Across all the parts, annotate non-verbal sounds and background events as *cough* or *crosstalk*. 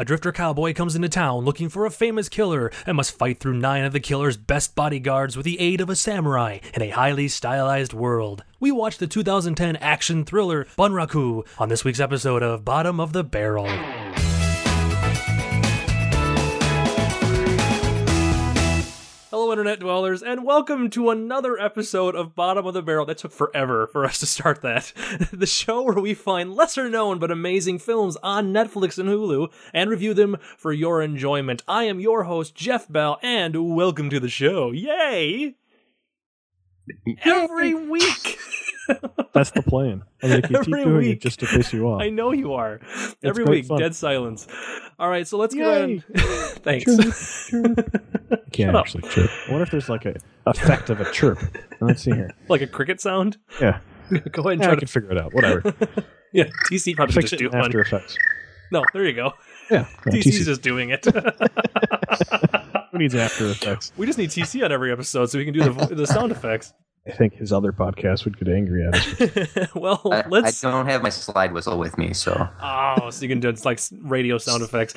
A drifter cowboy comes into town looking for a famous killer and must fight through nine of the killer's best bodyguards with the aid of a samurai in a highly stylized world. We watched the 2010 action thriller Bunraku on this week's episode of Bottom of the Barrel. Hello, Internet dwellers, and welcome to another episode of Bottom of the Barrel. That took forever for us to start that. *laughs* the show where we find lesser known but amazing films on Netflix and Hulu and review them for your enjoyment. I am your host, Jeff Bell, and welcome to the show. Yay! Every week! *laughs* That's the plan. I'm keep, doing week. it just to piss you off. I know you are. Every week, fun. dead silence. All right, so let's get Yay. on. *laughs* Thanks. Chirp, chirp. Can't up. actually chirp. I wonder if there's like a effect of a chirp. *laughs* Let's see here. like a cricket sound? Yeah, *laughs* Go ahead and yeah try I to. can figure it out. Whatever. *laughs* Yeah, TC probably should Fix just it do in one. After Effects. No, there you go. Yeah, yeah TC's TC. just doing it. Who needs After Effects? we just need TC on every episode so we can do the, vo- the sound effects. I think his other podcast would get angry at us. *laughs* well, I, let's. I don't have my slide whistle with me, so Oh, so you can do it's like radio sound effects.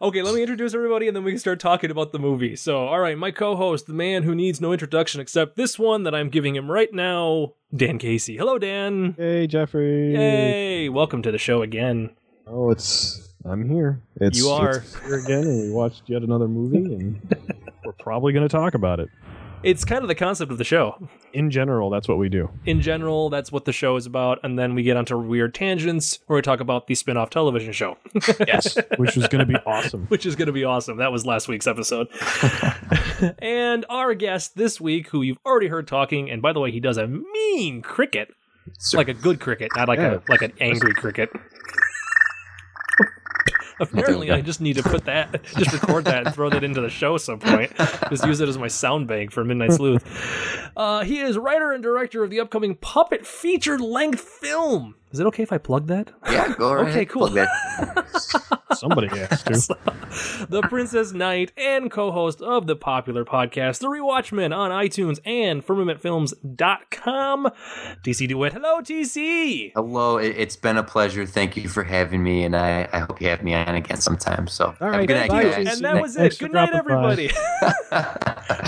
Okay, let me introduce everybody and then we can start talking about the movie. So, all right, my co host, the man who needs no introduction except this one that I'm giving him right now, Dan Casey. Hello, Dan. hey, Jeffrey. Hey, Welcome to the show again. Oh, it's I'm here. It's You are. it's here again, and we watched yet another movie, and *laughs* we're probably going to talk about it. It's kind of the concept of the show. In general, that's what we do. In general, that's what the show is about, and then we get onto weird tangents where we talk about the spin off television show. Yes, *laughs* which was going to be awesome. which is going to be awesome. That was last week's episode. *laughs* and our guest this week, who you've already heard talking, and by the way, he does a mean cricket, like a good cricket, not like Yeah. a like an angry cricket. *laughs* Apparently, I just need to put that, *laughs* just record that and throw that into the show at some point. Just use it as my sound bank for Midnight Sleuth. Uh, he is writer and director of the upcoming Puppet feature length film. Is it okay if I plug that? yeah, go *laughs* right Okay, ahead. cool. That. *laughs* Somebody has to. *laughs* the Princess Knight and co-host of the popular podcast The Rewatchmen on iTunes and firmamentfilms.com. TC DeWitt. Hello, TC. Hello, it, it's been a pleasure. Thank you for having me, and I, I hope you have me on again sometime. So, All have a right, good night, guys. TC. And that was it. for Good night, everybody.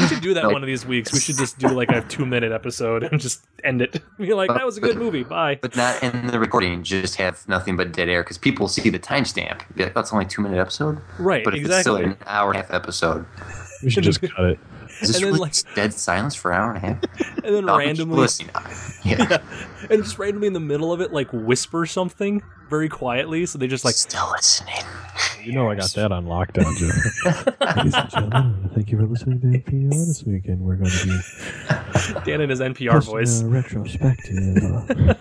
we should do that one of these weeks. We should just do like a two-minute episode and just end it. Be like, that was a good movie. Bye. But not in the recording. Just have nothing but dead air because people see the timestamp. Be like, That's only a two minute episode. Right, But if it's still an hour and a half episode, We should just cut it. is this And then, really like- dead silence for an hour and a half? *laughs* And then No, randomly, listening. *laughs* Yeah. and just randomly in the middle of it, like whisper something very quietly. So they just like, Still listening. *laughs* You know I got that on lockdown, Jeff. Ladies and gentlemen, thank you for listening to NPR this weekend. We're going to be Dan in his NPR voice. retrospective.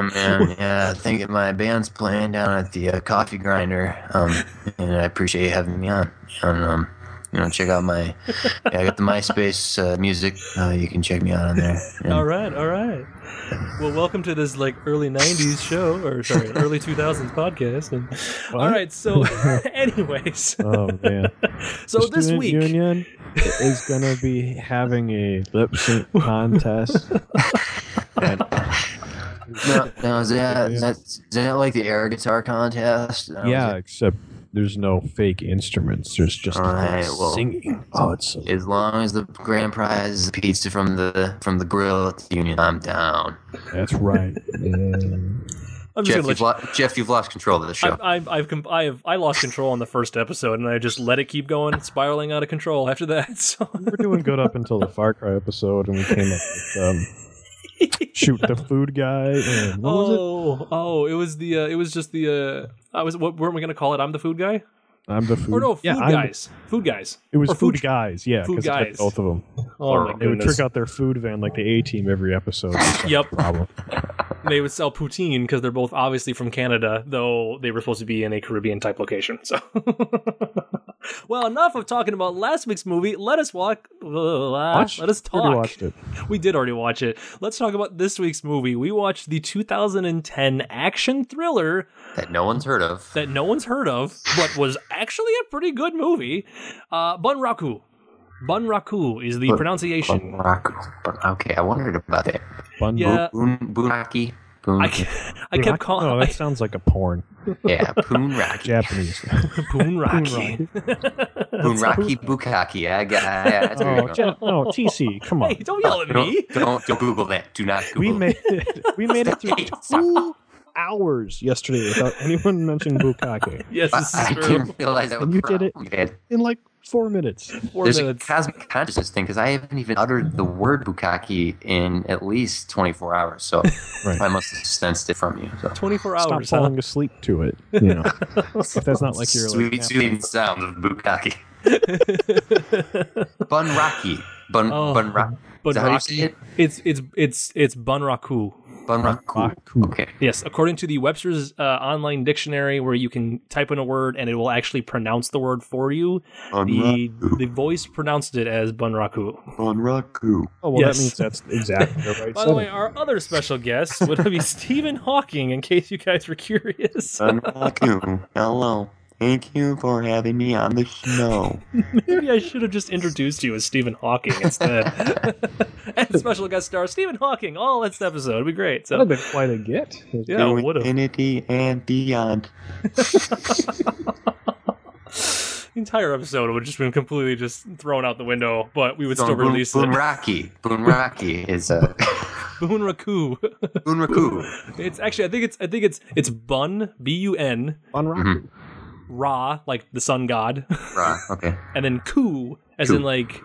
Oh, man, yeah, I think my band's playing down at the uh, Coffee Grinder, um, and I appreciate you having me on. And um, you know, check out my, yeah, I got the MySpace uh, music. Uh, you can check me out on there. And *laughs* All right, all right. Well, welcome to this like early '90s show, or sorry, early 2000s podcast. And all What? right, so, *laughs* anyways, oh, man. so The this Student week, Union is going to be having a lip sync contest. *laughs* and No, *laughs* no, is that, is that, is that like the air guitar contest? Yeah, except there's no fake instruments. There's just All right, well- singing. Oh, it's so As long as the grand prize is the pizza from the from the grill at the Union, I'm down. That's right. *laughs* I'm just Jeff, gonna you've you. lo- Jeff, you've lost control of the show. I, I've, I've, com- I have, I lost control on the first episode, and I just let it keep going, spiraling out of control after that. *laughs* So, We were doing good up until the Far Cry episode, and we came up with um, shoot the food guy. And what was it? oh, oh, it was the, uh, it was just the, uh, I was, what weren't we gonna call it? I'm the food guy, I'm the food. or no, food yeah, I'm- guys, food guys. It was Or food, food- guys. Yeah, food 'cause it had guys. both of them. Oh my goodness. They would trick out their food van like the A Team every episode. Yep. problem. they would sell poutine because they're both obviously from Canada, though they were supposed to be in a Caribbean type location. So, *laughs* well, enough of talking about last week's movie. Let us walk. Watch? Let us talk. watched it. *laughs* We did already watch it. Let's talk about this week's movie. We watched the 2010 action thriller that no one's heard of. that no one's heard of, but was actually a pretty good movie. Uh, Bunraku. Bunraku is the Bun- pronunciation. Bunraku. Bun- Okay, I wondered about that. Fun Yeah. Bun- Bunaki. Poon, I, ke- I kept Oh, calling that sounds like a porn. Yeah, Poon Rocky. Japanese. Poon Rocky. Poon Rocky Bukaki. I got. I, that's oh, you're. Ja- no, oh, TC, come on. Hey, don't yell at me. Don't, don't, don't Google that. Do not Google We made it. We made it through *laughs* two hours yesterday without anyone mentioning Bukake Yes, this I true. didn't realize that was And you did it. in like four minutes. Four There's minutes. a cosmic consciousness thing because I haven't even uttered the word Bukaki in at least 24 hours. So *laughs* Right. I must have sensed it from you. So 24 Stop hours. huh? falling asleep to it. You know, *laughs* if that's not like you're sweet, like sweet sound of Bukaki. *laughs* Bunraki. Bun, Oh, Bunraki. Bun Is that how you say it? It's it's it's it's Bunraku. Bunraku. Bunraku. Okay. Yes, according to the Webster's uh, online dictionary, where you can type in a word and it will actually pronounce the word for you, the the voice pronounced it as Bunraku. Bunraku. Oh well, Yes. that means that's exactly the right. *laughs* By the way, our other special guest would be Stephen Hawking, in case you guys were *laughs* curious. Bunraku. Hello. Thank you for having me on the show. *laughs* Maybe I should have just introduced you as Stephen Hawking instead. *laughs* and special guest star Stephen Hawking, all this episode. It'd be great. So. that'd So have been quite a get. yeah, To would have. infinity and beyond. *laughs* The entire episode would just been completely just thrown out the window, but we would still Boon, release Boon it. Rocky. Boon Rocky is uh, Bunraku. Boonraku. It's actually I think it's I think it's it's Bun B U N Bunraku. Ra like the sun god, Ra, *laughs* Okay. and then Ku as Ku. in like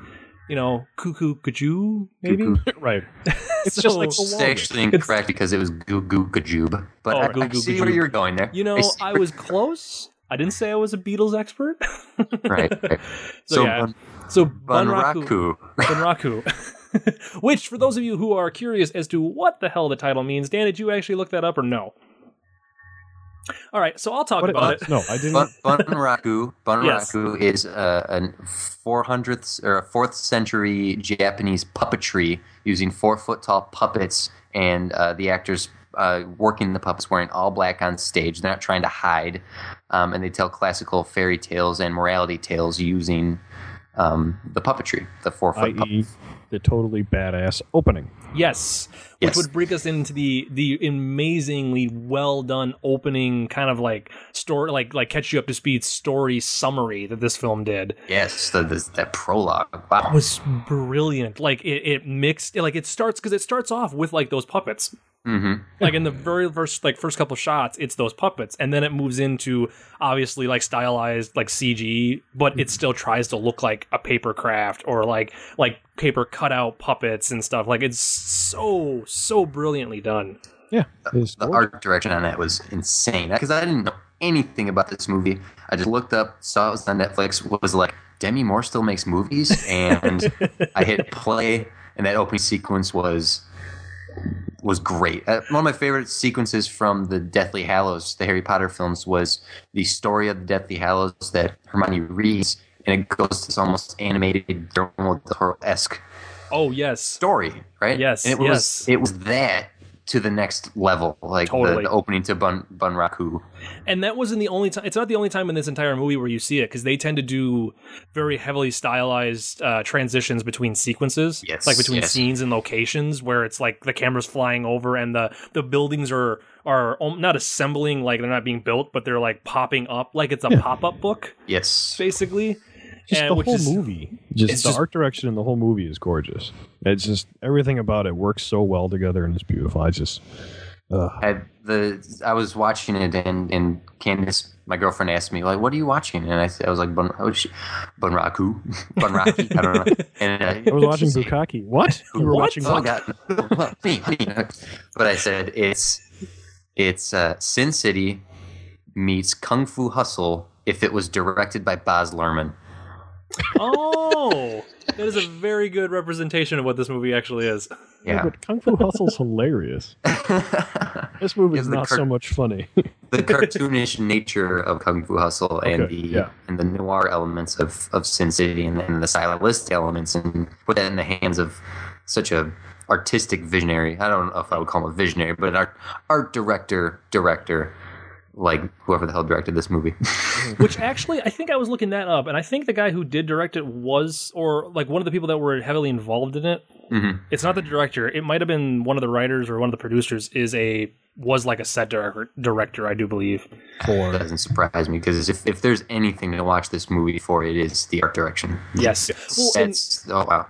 you know Kuku Kaju maybe. Cuckoo. *laughs* right. It's So- just like It's actually incorrect because it was Goo Goo Gajoob. But Oh, I, Goo I Goo see where Gajoob. you're going there. You know, see I was close. I didn't say I was a Beatles expert. *laughs* right. right. So, So, yeah, Bun, so Bunraku. Bunraku. Bunraku. Which, for those of you who are curious as to what the hell the title means, Dan, did you actually look that up or no? All right, so I'll talk What about it, it. no, I didn't. Bun, Bunraku. *laughs* Bunraku is uh, a 400th or a 4th century Japanese puppetry using four foot tall puppets and uh, the actors uh, working the puppets wearing all black on stage. They're not trying to hide. Um, and they tell classical fairy tales and morality tales using um, the puppetry, the four foot i.e., the totally badass opening. Yes, Yes. which would bring us into the the amazingly well done opening kind of like story, like like catch you up to speed story summary that this film did. Yes, the, the, that prologue. Wow. was brilliant. Like it, it mixed, like it starts because it starts off with like those puppets. Mm-hmm. Like in the very first, like first couple shots, it's those puppets, and then it moves into obviously like stylized like CG, but it still tries to look like a paper craft or like like paper cutout puppets and stuff. Like it's so so brilliantly done. Yeah, it's the art direction on that was insane because I didn't know anything about this movie. I just looked up, saw it was on Netflix, was like, Demi Moore still makes movies, and *laughs* I hit play, and that opening sequence was was great. Uh, one of my favorite sequences from the Deathly Hallows, the Harry Potter films, was the story of the Deathly Hallows that Hermione reads, and it goes to this almost animated Guillermo del Toro esque Oh yes, story, right? Yes, and it was yes. it was that to the next level, like the- Totally. the, opening to Bun Bunraku. and that wasn't the only time. It's not the only time in this entire movie where you see it because they tend to do very heavily stylized uh, transitions between sequences, Yes, like between yes. scenes and locations, where it's like the camera's flying over and the the buildings are are not assembling like they're not being built, but they're like popping up like it's a pop up book, Yes, basically. Just and the which whole is- movie. Just the just- art direction in the whole movie is gorgeous. It's just everything about it works so well together and it's beautiful. I just uh, I the I was watching it and and Candace, my girlfriend, asked me like, "What are you watching?" And I, I was like, Bun, oh, she, Bunraku, *laughs* Bunraki, I don't know. And uh, I was *laughs* watching Bukaki. What? You were What? watching Oh what? God! Well, *laughs* me, me. But I said it's it's uh, Sin City meets Kung Fu Hustle if it was directed by Baz Luhrmann. Oh, *laughs* that is a very good representation of what this movie actually is. Yeah, Yeah. but Kung Fu Hustle's hilarious. *laughs* This movie Is not cart- so much funny. *laughs* the cartoonish nature of Kung Fu Hustle and Okay, the yeah. and the noir elements of, of Sin City and, and the stylistic elements and put that in the hands of such a artistic visionary. I don't know if I would call him a visionary, but an art art director director like whoever the hell directed this movie. *laughs* Which actually, I think I was looking that up, and I think the guy who did direct it was, or like one of the people that were heavily involved in it. hmm It's not the director. It might have been one of the writers or one of the producers. Is a was like a set director, director, I do believe. It doesn't surprise me because if, if there's anything to watch this movie for, it is the art direction. Yes. Well, and oh wow.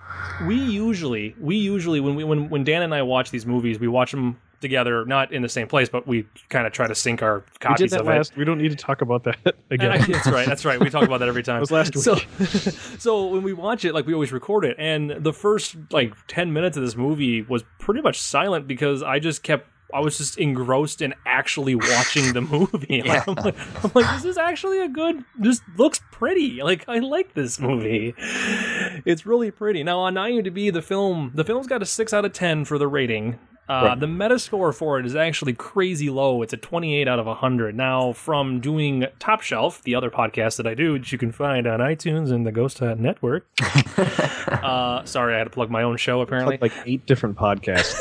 we usually we usually when we when when Dan and I watch these movies, we watch them together, not in the same place, but we kind of try to sync our We did copies that of last. We don't need to talk about that *laughs* again. I- *laughs* that's right. That's right. We talk about that every time. That was last So, week. *laughs* so when we watch it, like we always record it, and the first like ten minutes of this movie was pretty much silent because I just kept. I was just engrossed in actually watching the movie. Like, Yeah. I'm, like, I'm like, this is actually a good. This looks pretty. Like I like this movie. It's really pretty. Now on IMDb, the film the film's got a six out of ten for the rating. Uh, Right. The Metascore for it is actually crazy low. It's a 28 out of 100. Now, from doing Top Shelf, the other podcast that I do, which you can find on iTunes and the Ghost Hunt Network. *laughs* uh, sorry, I had to plug my own show, apparently. like eight different podcasts.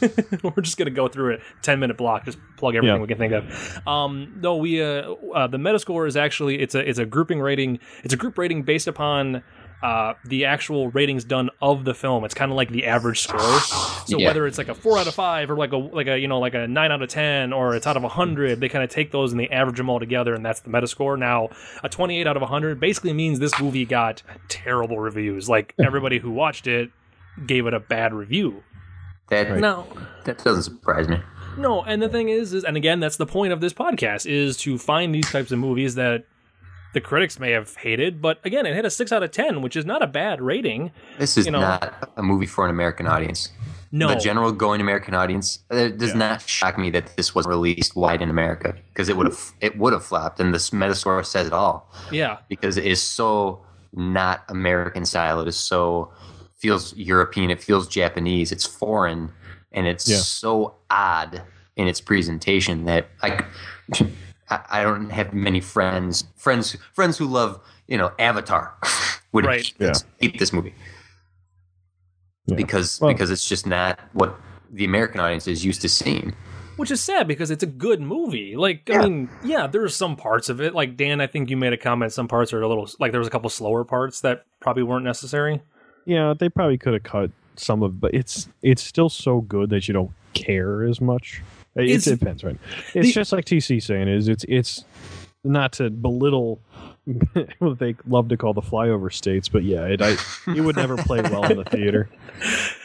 *laughs* We're just gonna go through it. Ten minute block. Just plug everything Yeah. we can think of. Um, no, we uh, uh, the Metascore is actually it's a it's a grouping rating. It's a group rating based upon uh, the actual ratings done of the film. It's kind of like the average score. So Yeah. whether it's like a four out of five or like a like a you know like a nine out of ten or it's out of hundred, they kind of take those and they average them all together, and that's the Metascore. Now a twenty eight out of hundred basically means this movie got terrible reviews. Like *laughs* everybody who watched it gave it a bad review. That Now. that doesn't surprise me. No, and the thing is, is and again, that's the point of this podcast is to find these types of movies that the critics may have hated, but again, it hit a six out of ten, which is not a bad rating. This is You know- not a movie for an American audience. No, The general going American audience uh, it does not shock me that this was released wide in America because it would have it would have flopped, and this Metascore says it all yeah, because it is so not American style. It is so feels European. It feels Japanese. It's foreign, and it's Yeah. so odd in its presentation that I, *laughs* I I don't have many friends friends friends who love you know Avatar *laughs* would Right. hate, Yeah. this, hate this movie Yeah. because Well- because it's just not what the American audience is used to seeing. which is sad because it's a good movie. Like, I mean, yeah, there's some parts of it. Like Dan, I think you made a comment. Some parts are a little like there was a couple slower parts that probably weren't necessary. yeah, they probably could have cut some of, but it's it's still so good that you don't care as much. It, It's- it depends, right? It's the- just like TC saying is it's it's not to belittle *laughs* what they love to call the flyover states, but yeah, it I, it would never play well in the theater. *laughs*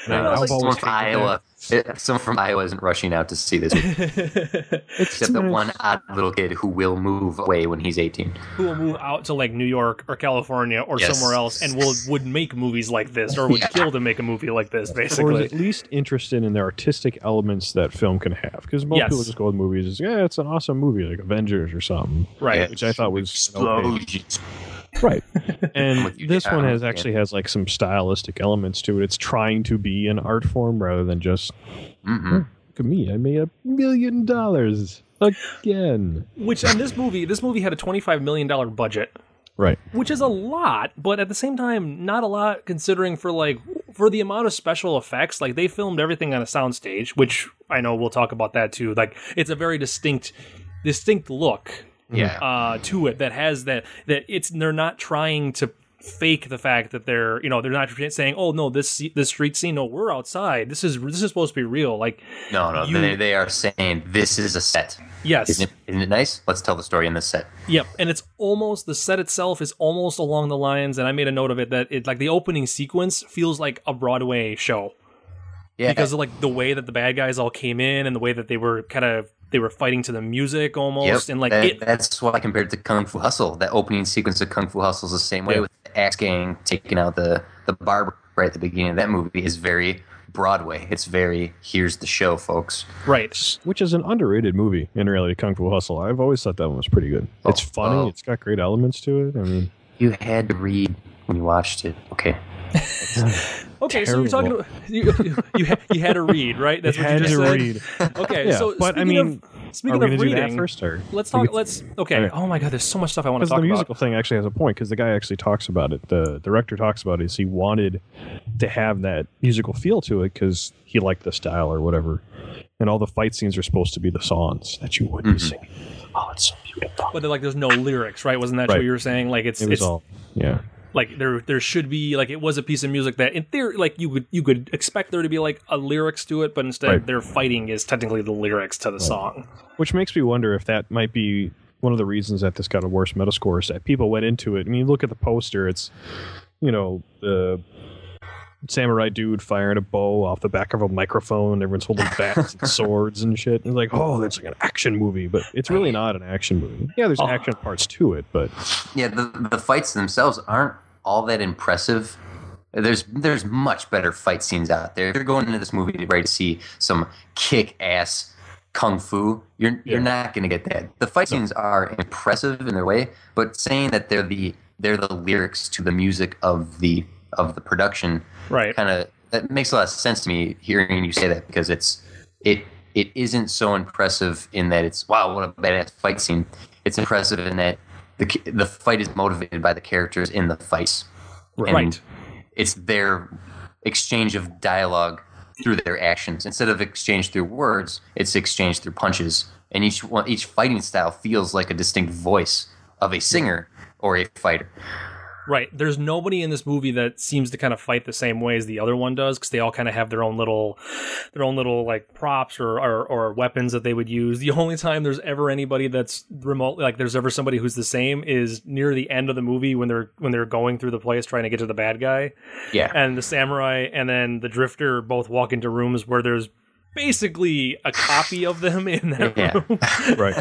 And Uh, I've like- someone always from hated Iowa, *laughs* it- someone from Iowa isn't rushing out to see this, *laughs* except the one odd little kid who will move away when he's 18. Who will move out to like New York or California or Yes. somewhere else and will would make movies like this or would Yeah. kill to make a movie like this, basically. or is at least interested in the artistic elements that film can have. Because most Yes. people just go with movies as yeah, it's an awesome movie like Avengers or something, Right. which I thought was an okay- explosions. Right. *laughs* And with this Dan. one has Yeah. actually has like some stylistic elements to it. It's trying to be an art form rather than just hmm look at me, I made a million dollars again. Which and this movie, this movie had a twenty-five million dollar budget, Right. which is a lot, but at the same time, not a lot considering for like for the amount of special effects. Like they filmed everything on a soundstage, which I know we'll talk about that too. Like it's a very distinct, distinct look Yeah. uh, to it that has that that it's they're not trying to fake the fact that they're you know they're not saying oh no this this street scene no we're outside this is this is supposed to be real like no, no, you- they, they are saying this is a set. yes Isn't it, isn't it nice? Let's tell the story in this set. Yep, and it's almost the set itself is almost along the lines, and I made a note of it that it like the opening sequence feels like a Broadway show Yeah. because of like the way that the bad guys all came in and the way that they were kind of they were fighting to the music almost, and like that- it. that's why I compared it to Kung Fu Hustle. That opening sequence of Kung Fu Hustle is the same way Yeah. with the Axe Gang taking out the the barber right at the beginning of that movie is very Broadway. It's very here's the show, folks. Right. Which is an underrated movie in reality, Kung Fu Hustle. I've always thought that one was pretty good. Oh, it's Oh, funny. oh. It's got great elements to it. I mean, You had to read when you watched it. Okay. *laughs* Okay, so you're talking. About, you, you, you, had to read, right? That's what had you just to said. read. Okay, Yeah, so but I speaking mean, of, speaking Are we of going do reading, that first, or let's talk. Let's okay. Okay. Oh my god, there's so much stuff I want to because talk the about. musical thing actually has a point because the guy actually talks about it. The director talks about it. Is he wanted to have that musical feel to it because he liked the style or whatever. And all the fight scenes are supposed to be the songs that you would be Mhm. singing. Oh, it's so beautiful. But they're like, there's no lyrics, right? Wasn't that Right. what you were saying? Like it's It was it's all yeah. Like there there should be like it was a piece of music that in theory like you could you could expect there to be like a lyrics to it, but instead Right. their fighting is technically the lyrics to the song. Which makes me wonder if that might be one of the reasons that this got a worse Metascore is that people went into it. I mean, look at the poster; it's you know the samurai dude firing a bow off the back of a microphone. Everyone's holding bats and *laughs* swords and shit. And like, oh, that's like an action movie, but it's really not an action movie. Yeah, there's Oh. action parts to it, but Yeah, the the fights themselves aren't all that impressive. There's there's much better fight scenes out there. If you're going into this movie to ready to see some kick ass kung fu, you're you're not gonna get that. The fight scenes are impressive in their way, but saying that they're the they're the lyrics to the music of the of the production Right. kind of that makes a lot of sense to me hearing you say that because it's it it isn't so impressive in that it's wow what a badass fight scene. It's impressive in that the the fight is motivated by the characters in the fights. And Right. It's their exchange of dialogue through their actions instead of exchange through words. It's exchange through punches, and each one each fighting style feels like a distinct voice of a singer or a fighter. Right. There's nobody in this movie that seems to kind of fight the same way as the other one does because they all kind of have their own little, their own little like props or, or or weapons that they would use. The only time there's ever anybody that's remote, like there's ever somebody who's the same, is near the end of the movie when they're when they're going through the place trying to get to the bad guy, Yeah. and the samurai and then the drifter both walk into rooms where there's basically a copy of them in that Yeah. room. *laughs* right.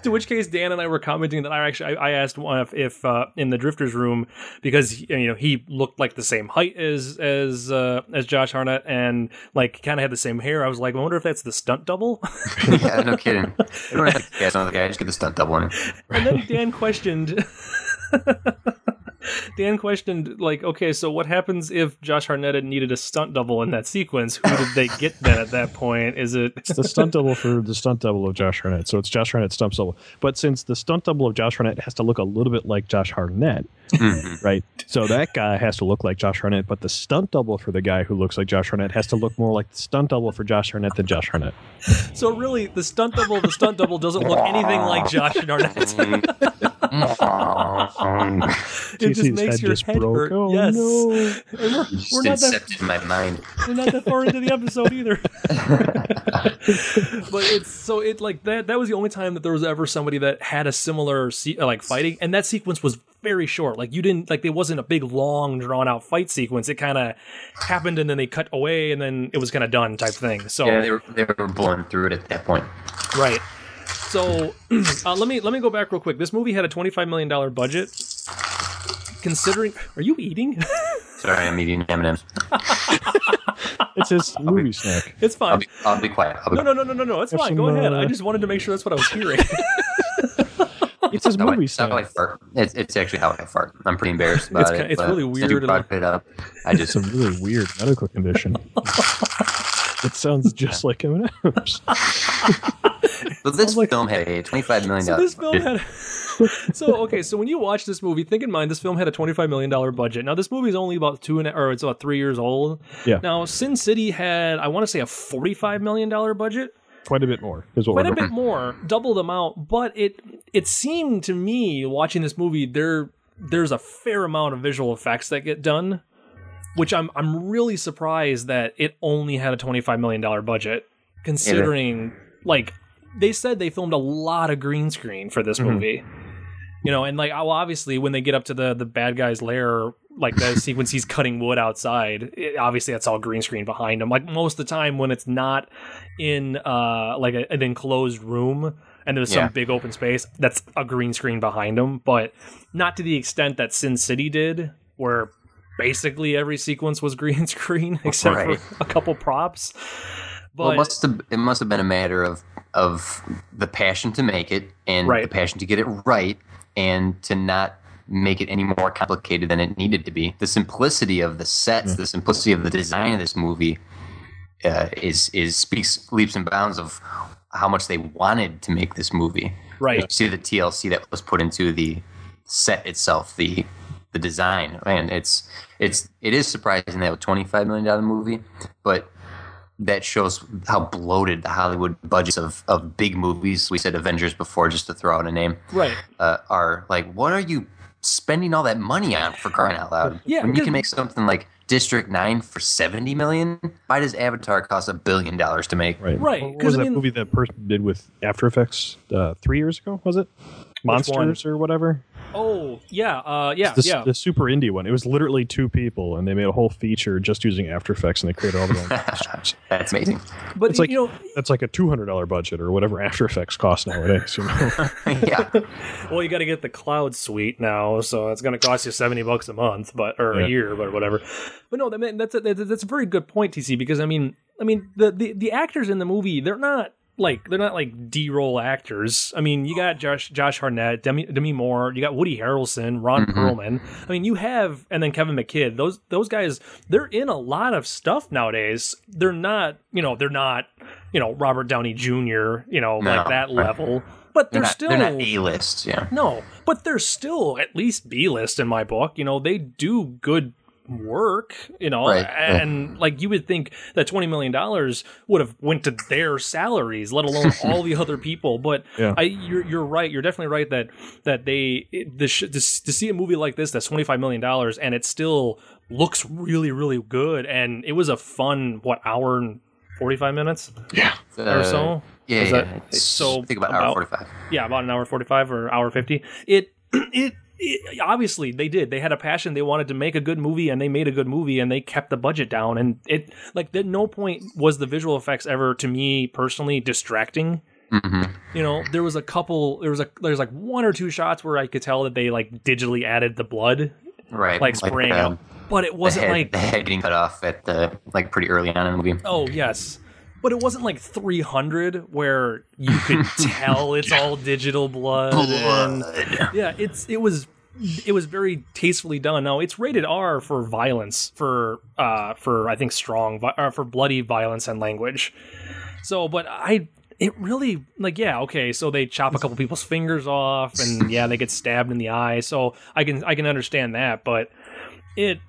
*laughs* to which case Dan and I were commenting that I actually I, I asked one if, if uh, in the Drifters room because you know he looked like the same height as as uh, as Josh Hartnett and like kind of had the same hair. I was like, I wonder if that's the stunt double. *laughs* yeah, no kidding. You don't have to guess another guy. Just get the stunt double in. and then Dan questioned. Dan questioned, like, okay, so what happens if Josh Hartnett needed a stunt double in that sequence? Who did they get then at that point? Is it It's the stunt double for the stunt double of Josh Hartnett. So it's Josh Hartnett's stunt double. But since the stunt double of Josh Hartnett has to look a little bit like Josh Hartnett, Mhm. right? So that guy has to look like Josh Hartnett, but the stunt double for the guy who looks like Josh Hartnett has to look more like the stunt double for Josh Hartnett than Josh Hartnett. so? Really, the stunt double of the stunt double doesn't look anything like Josh Hartnett. *laughs* *laughs* it See, just his makes head your just head broke. hurt. Oh, yes, no. *laughs* and we're, Just we're not that incepted my mind. we're not that far into the episode either. *laughs* but it's so it like that. That was the only time that there was ever somebody that had a similar se- uh, like fighting, and that sequence was very short. Like you didn't like there wasn't a big long drawn out fight sequence. It kind of happened and then they cut away and then it was kind of done type thing. So Yeah, they were they were blowing through it at that point. Right. So *clears throat* uh, let me let me go back real quick. This movie had a twenty five million dollar budget. Considering, are you eating? *laughs* Sorry, I'm eating M and M's. *laughs* It's his movie snack. it's I'll fine. be I'll be quiet. I'll be No, no, no, no, no, no. It's Have fine. some, Go ahead. uh, I just wanted to make sure that's what I was hearing. *laughs* It's his That's how I- movie that's how I snack. fart. It's, it's actually how I fart. I'm pretty embarrassed about It's it. ki- it's but really since you weird and- brought it up. I just It's a really weird medical condition. it sounds just like M&M's. But this like- film had a twenty-five million so dollars. this film had. So okay, so when you watch this movie, think in mind this film had a twenty five million dollar budget. Now this movie is only about two and a, or it's about three years old. Yeah. Now Sin City had I want to say a forty five million dollar budget. Quite a bit more is what quite a bit more, double the amount. But it it seemed to me watching this movie there there's a fair amount of visual effects that get done, which I'm I'm really surprised that it only had a twenty five million dollar budget, considering like they said they filmed a lot of green screen for this Mhm. movie. You know, and like well, obviously when they get up to the the bad guy's lair, like the *laughs* sequence he's cutting wood outside, it- obviously that's all green screen behind him. Like most of the time when it's not in uh like a, an enclosed room and there's some Yeah. big open space, that's a green screen behind him, but not to the extent that Sin City did, where basically every sequence was *laughs* green screen except Right. for a couple props. But well, it must have it must have been a matter of of the passion to make it and Right. the passion to get it right and to not make it any more complicated than it needed to be. The simplicity of the sets, the simplicity of the design of this movie uh, is is speaks leaps and bounds of how much they wanted to make this movie. right. You see the TLC that was put into the set itself, the the design, and it's it's it is surprising that a twenty five million dollar movie, but that shows how bloated the Hollywood budgets of, of big movies. We said Avengers before, just to throw out a name, Right. uh, are like. What are you spending all that money on for crying out loud. *laughs* Yeah, when you can make something like District Nine for seventy million, why does Avatar cost a billion dollars to make? Right. Right, What 'cause, was I that mean- movie that person did with After Effects uh, three years ago? Was it Monsters or whatever? Oh yeah, uh, yeah, the, yeah. the super indie one. It was literally two people, and they made a whole feature just using After Effects, and they created all their own *laughs* costumes. That's amazing. But It's like you know, that's like a two hundred dollar budget or whatever After Effects costs nowadays. You know? *laughs* yeah, *laughs* well, you got to get the cloud suite now, so it's going to cost you seventy bucks a month, but or Yeah. a year, but whatever. But no, that, that's a, that's a very good point, TC. Because I mean, I mean, the, the the actors in the movie, they're not like they're not like D roll actors. I mean, you got Josh Josh Hartnett, Demi, Demi Moore, you got Woody Harrelson, Ron Mhm. Perlman. I mean, you have and then Kevin McKidd. Those those guys, they're in a lot of stuff nowadays. They're not, you know, they're not, you know, Robert Downey Jr. You know, No, like that level. But they're they're, not, still they're not A list. Yeah, no, but they're still at least B list in my book. You know, they do good work, you know, Right, and like you would think that twenty million dollars would have went to their salaries, let alone *laughs* all the other people. But Yeah. I, you're you're right. You're definitely right that that they it- the sh- to, to see a movie like this that's twenty five million dollars and it still looks really really good and it was a fun what hour and forty five minutes yeah, or Uh, so. Yeah, yeah. that- It's, so I think about, about- hour forty-five. yeah, about an hour forty five or hour fifty. It *clears throat* it. It, obviously they did. They had a passion. They wanted to make a good movie and they made a good movie and they kept the budget down. And it like at no point was the visual effects ever to me personally distracting. Hmm you know there was a couple there was a there's like one or two shots where i could tell that they like digitally added the blood Right, like spraying the, out. But it wasn't head, like the head getting cut off at the like pretty early on in the movie. Oh yes, but it wasn't like 300 where you could *laughs* tell it's all digital blood. And, yeah, it's it was it was very tastefully done. Now it's rated R for violence for uh for I think strong uh, for bloody violence and language. So, but I it really like yeah okay so they chop a couple people's fingers off and yeah they get stabbed in the eye so I can I can understand that but it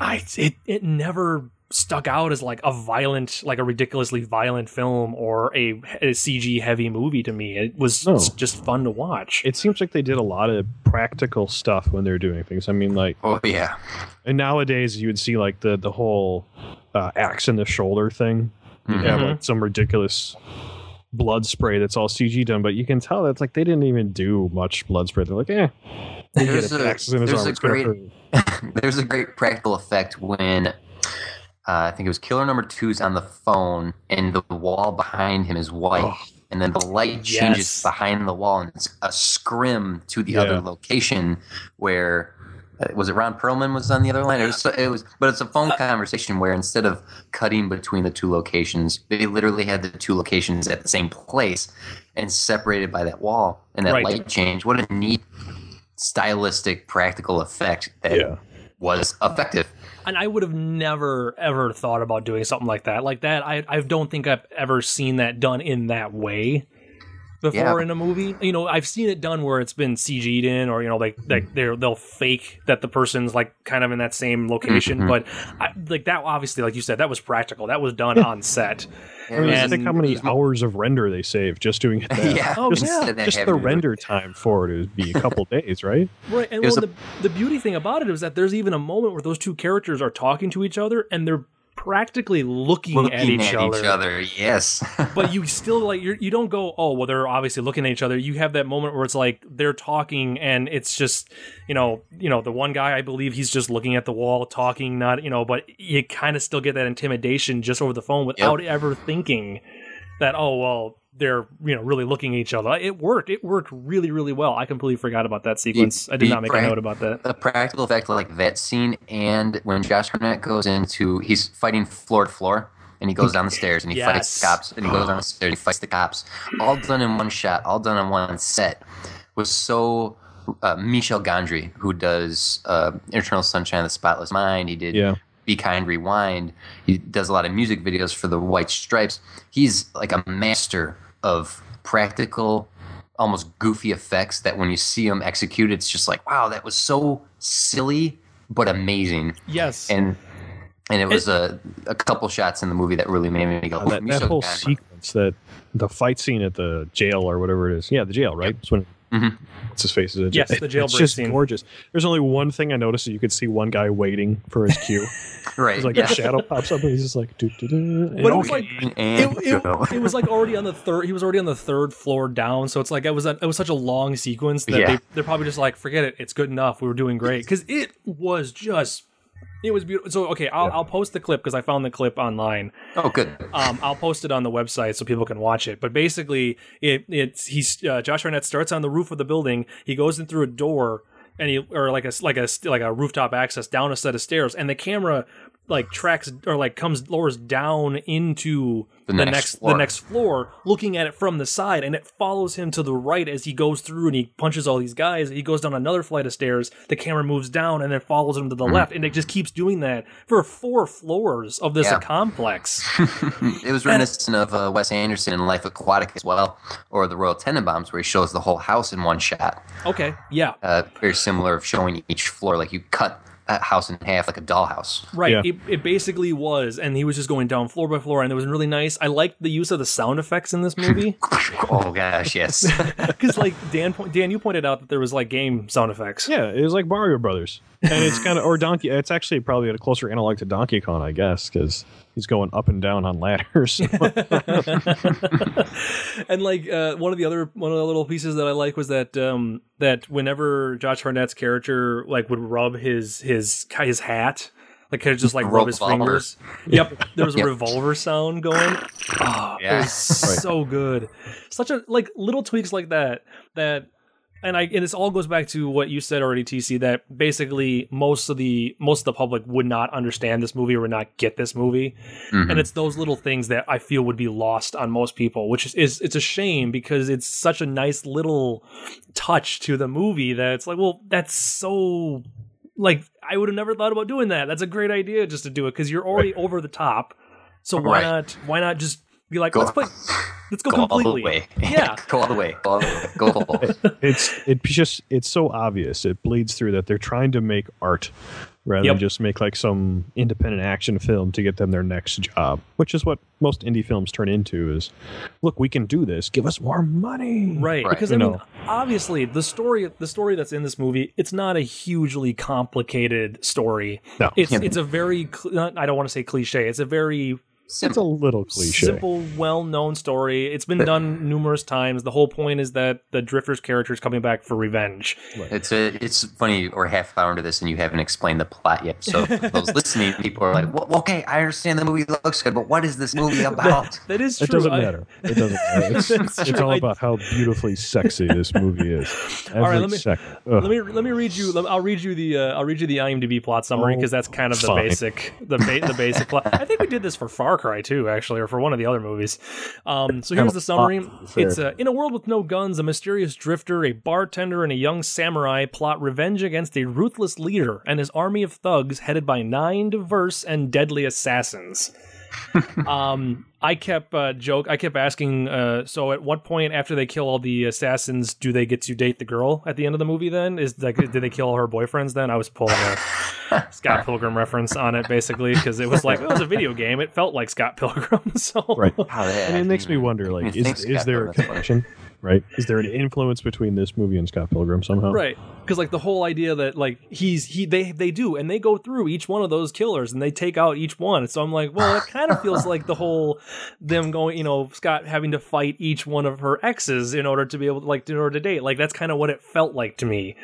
I it it never stuck out as like a violent like a ridiculously violent film or a, a CG heavy movie to me it was No. just fun to watch it seems like they did a lot of practical stuff when they're doing things. I mean, like, Oh yeah, and nowadays you would see like the the whole uh, axe in the shoulder thing. You have Mhm. like some ridiculous blood spray that's all CG done, but you can tell that's like they didn't even do much blood spray. They're like, eh, There's a- axes in his there's a great- *laughs* there's a great practical effect when uh, I think it was Killer Number Two's on the phone, and the wall behind him is white, Oh. and then the light changes Yes. behind the wall, and it's a scrim to the Yeah. other location where. uh, Was it Ron Perlman was on the other line? It was, it was, but it's a phone conversation where instead of cutting between the two locations, they literally had the two locations at the same place and separated by that wall and that Right. light change. What a neat stylistic, practical effect that Yeah. was effective. And I would have never ever thought about doing something like that. Like that, I I don't think I've ever seen that done in that way before Yeah. in a movie. You know, I've seen it done where it's been CG'd in, or you know, like Mm-hmm. like they're they'll fake that the person's like kind of in that same location. Mhm. But I, like that, obviously, like you said, that was practical. That was done on set. I mean, And- think how many hours of render they saved just doing it. *laughs* That. yeah, Oh, just, yeah. just the to- render time for it would be a couple *laughs* days, right? Right, and well, a- the the beauty thing about it is that there's even a moment where those two characters are talking to each other and they're practically looking, looking at each other. Yes, *laughs* but you still like you're, you don't go oh well they're obviously looking at each other. You have that moment where it's like they're talking and it's just you know you know the one guy i believe he's just looking at the wall talking not you know but you kind of still get that intimidation just over the phone without ever thinking that oh well they're you know really looking at each other it worked it worked really really well i completely forgot about that sequence i did not make a note about that the practical effect like that scene, and when Josh Hartnett goes into, he's fighting floor to floor, and he goes down the stairs and he fights the cops, and he goes down the stairs and he fights the cops, all done in one shot, all done on one set, was so. Uh, Michel Gondry, who does uh, Eternal Sunshine of the Spotless Mind, he did Yeah. Be Kind Rewind. He does a lot of music videos for the White Stripes. He's like a master of practical, almost goofy effects that when you see them executed, it's just like, wow, that was so silly but amazing. yes And and it was a, a couple shots in the movie that really made me go, Uh, that, that Michel whole Gondry. sequence, that the fight scene at the jail or whatever it is. Yeah, the jail, right? It's when Mm-hmm. What's his face? Is it? Yes, the *laughs* It's jailbreak just scene. gorgeous. There's only one thing I noticed that you could see one guy waiting for his cue. *laughs* Right. It's like yeah. a shadow pops up and he's just like, doo, doo, doo, But it was like and it, it, it was like already on the third. He was already on the third floor down. So it's like it was a, it was such a long sequence that Yeah. they they're probably just like forget it. It's good enough. We were doing great because it was just it was beautiful. So okay, I'll I'll post the clip because I found the clip online. oh, good. Um, I'll post it on the website so people can watch it. But basically, it it's he's uh, Josh Hartnett starts on the roof of the building. He goes in through a door and he or like a like a like a rooftop access down a set of stairs, and the camera like tracks or like comes lowers down into the, The next, next the next floor, looking at it from the side, and it follows him to the right as he goes through and he punches all these guys. He goes down another flight of stairs. The camera moves down and then follows him to the Mm-hmm. left, and it just keeps doing that for four floors of this Yeah. complex. *laughs* It was reminiscent of uh, Wes Anderson in Life Aquatic as well, or the Royal Tenenbaums, where he shows the whole house in one shot. Okay, yeah, Uh, very similar of showing each floor, like you cut a house in half like a dollhouse. right. Yeah. It, it basically was, and he was just going down floor by floor, and it was really nice. I liked the use of the sound effects in this movie *laughs* Oh gosh, yes. *laughs* because, like Dan, po- Dan, you pointed out that there was like game sound effects. Yeah, it was like Mario Brothers, and it's kind of or Donkey. It's actually probably a closer analog to Donkey Kong, I guess, because he's going up and down on ladders. *laughs* and like uh, one of the other one of the little pieces that I like was that um, that whenever Josh Hartnett's character like would rub his his his his hat, like kind of just like rub his Revolver. fingers. *laughs* Yep, there was a Yep. revolver sound going. Oh, it Yeah. was so good. Such a like little tweaks like that that. And I and this all goes back to what you said already, TC. That basically most of the most of the public would not understand this movie or would not get this movie Mhm. and it's those little things that I feel would be lost on most people, which is, is it's a shame because it's such a nice little touch to the movie that it's like, well, that's so like I would have never thought about doing that. That's a great idea just to do it because you're already over the top. So why Right. not? Why not just be like, Go- let's put, *laughs* let's go, Go all the completely. way. Yeah. *laughs* go all the way. Go all the way. Go full. *laughs* it's it just it's so obvious. It bleeds through that they're trying to make art rather Yep. than just make like some independent action film to get them their next job, which is what most indie films turn into. Is look, we can do this. Give us more money. Right, Right. because You I mean, obviously, the story the story that's in this movie, it's not a hugely complicated story. No. It's Yeah. it's a very I don't want to say cliche. It's a very It's a little cliche. simple, well-known story. It's been done numerous times. The whole point is that the Drifter's character is coming back for revenge. It's a, it's funny. We're half hour into this and you haven't explained the plot yet. So those listening people are like, well, "Okay, I understand the movie looks good, but what is this movie *laughs* about?" That is true. It doesn't I- matter. It doesn't *laughs* matter. It's, it's all about how beautifully sexy this movie is. *laughs* Every right, let me- second. Ugh. Let me let me read you. let- I'll read you the uh, I'll read you the IMDb plot summary Oh, because that's kind of the basic the ba- the basic plot. I think we did this for Far Cry too, actually, or for one of the other movies. Um, so here's the summary. It's uh, in a world with no guns, a mysterious drifter, a bartender, and a young samurai plot revenge against a ruthless leader and his army of thugs headed by nine diverse and deadly assassins. *laughs* um, I kept uh, joke. I kept asking. Uh, so, at what point after they kill all the assassins, do they get to date the girl at the end of the movie? Then is like, did they kill all her boyfriends? Then I was pulling a *laughs* Scott Pilgrim reference on it, basically, because it was like it was a video game. It felt like Scott Pilgrim. *laughs* So, Right. How the heck And it makes me wonder, like, is, is Scott there a connection? Right? Is there an influence between this movie and Scott Pilgrim somehow? right because like the whole idea that like he's he they they do and they go through each one of those killers and they take out each one so i'm like well it kind of feels like the whole them going you know scott having to fight each one of her exes in order to be able to like in order to date. Like that's kind of what it felt like to me.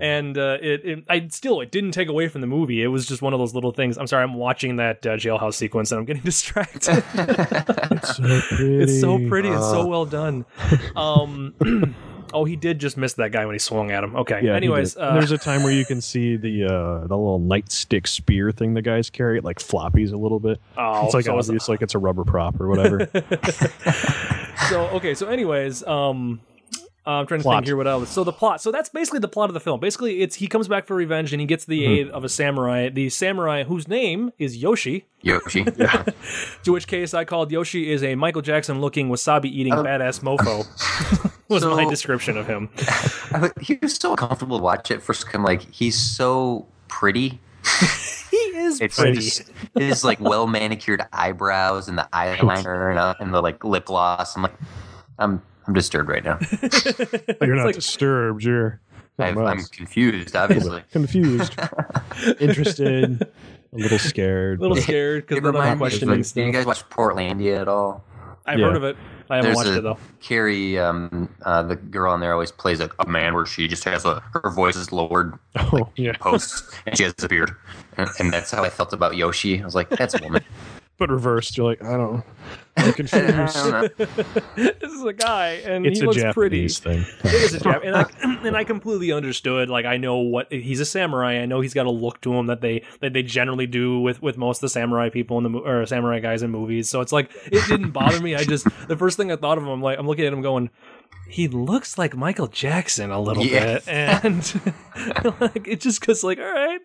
And uh it, it i still it didn't take away from the movie. It was just one of those little things. I'm sorry i'm watching that uh, jailhouse sequence and i'm getting *laughs* distracted. *laughs* *laughs* It's so pretty. it's so pretty. it's so well done. Um *clears throat* oh he did just miss that guy when he swung at him okay Yeah. anyways uh, there's a time where you can see the uh, the little nightstick spear thing the guys carry. It like floppies a little bit. Oh, it's like so it's- obvious, like it's a rubber prop or whatever. *laughs* so okay so anyways um I'm trying to Plot. think here what else. So the plot. So that's basically the plot of the film. Basically, it's he comes back for revenge and he gets the Mm-hmm. aid of a samurai. The samurai whose name is Yoshi. Yoshi. *laughs* To which case I called Yoshi is a Michael Jackson looking wasabi eating badass mofo. *laughs* was my description of him. *laughs* I would- he was so comfortable to watch it. First, I'm like, he's so pretty. He is It's pretty. his, his like well manicured eyebrows and the eyeliner and, uh, and the like lip gloss. I'm like, I'm I'm disturbed right now. *laughs* You're not like- disturbed. You're I've, something I'm confused, obviously. confused, *laughs* interested, a little scared. a little scared because It then I'm reminds me of, questioning like, did you stuff. guys watch Portlandia at all? I've Yeah. heard of it. I haven't There's watched a- it though. Carrie, um, uh, the girl on there, always plays a, a man where she just has a her voice is lowered Oh yeah, posts and she has a beard, and, and that's how I felt about Yoshi. I was like, that's a woman. *laughs* but reversed. You're like, I don't. I'm *laughs* I confused. don't know. *laughs* this is a guy, and it's he a looks pretty. Japanese thing. It is a Jap, and I *clears throat* and I completely understood. Like I know what he's a samurai. I know he's got a look to him that they that they generally do with with most of the samurai people in the or samurai guys in movies. So it's like it didn't bother me. I just the first thing I thought of him, I'm like I'm looking at him going. He looks like Michael Jackson a little Yeah. bit, and *laughs* like it just goes like, all right,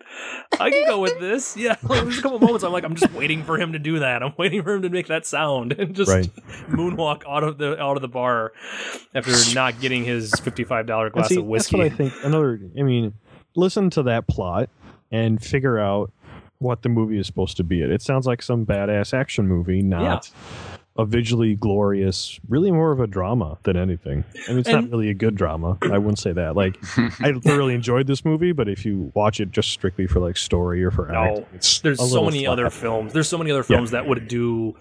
I can go with this. Yeah, *laughs* like, there's a couple moments I'm like, I'm just waiting for him to do that. I'm waiting for him to make that sound and just Right. *laughs* moonwalk out of the out of the bar after not getting his fifty five dollar glass see, of whiskey. That's what I think. Another. I mean, listen to that plot and figure out what the movie is supposed to be. It. It sounds like some badass action movie, not a visually glorious. Really, more of a drama than anything. I mean, it's And- not really a good drama. I wouldn't say that. Like, I *laughs* thoroughly enjoyed this movie, but if you watch it just strictly for like story or for No. acting, it's There's a so many flat. other films. There's so many other Yeah. films that would do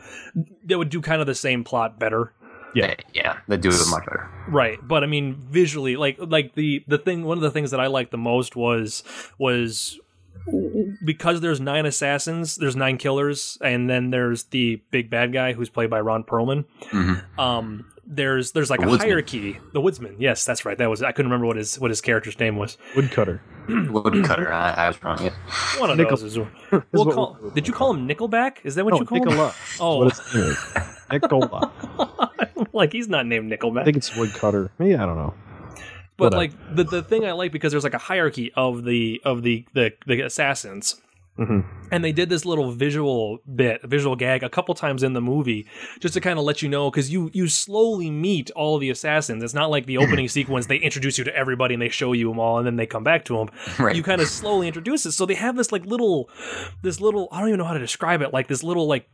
that would do kind of the same plot better. Yeah. Eh, yeah, they do it much better. Right, but I mean visually, like like the the thing. One of the things that I liked the most was was because there's nine assassins, there's nine killers, and then there's the big bad guy who's played by Ron Perlman. Mhm. Um, there's there's like The a Woodsman. hierarchy. The Woodsman, yes, that's right. That was I couldn't remember what his what his character's name was. Woodcutter. *clears throat* Woodcutter. I, I was wrong. Yeah. One of Nickel- those. Is, *laughs* Is we'll call, we'll- did you call him Nickelback? Is that what No, you call him? Nicola. Oh. What its name is. *laughs* Nicola. *laughs* like he's not named Nickelback. I think it's Woodcutter. Maybe I don't know. But whatever. like the, the thing I like because there's like a hierarchy of the of the the, the assassins. Mhm. And they did this little visual bit, visual gag, a couple times in the movie, just to kind of let you know, because you you slowly meet all the assassins. It's not like the *laughs* opening sequence; they introduce you to everybody and they show you them all, and then they come back to them. *laughs* Right. You kind of slowly introduce it. So they have this like little, this little I don't even know how to describe it, like this little like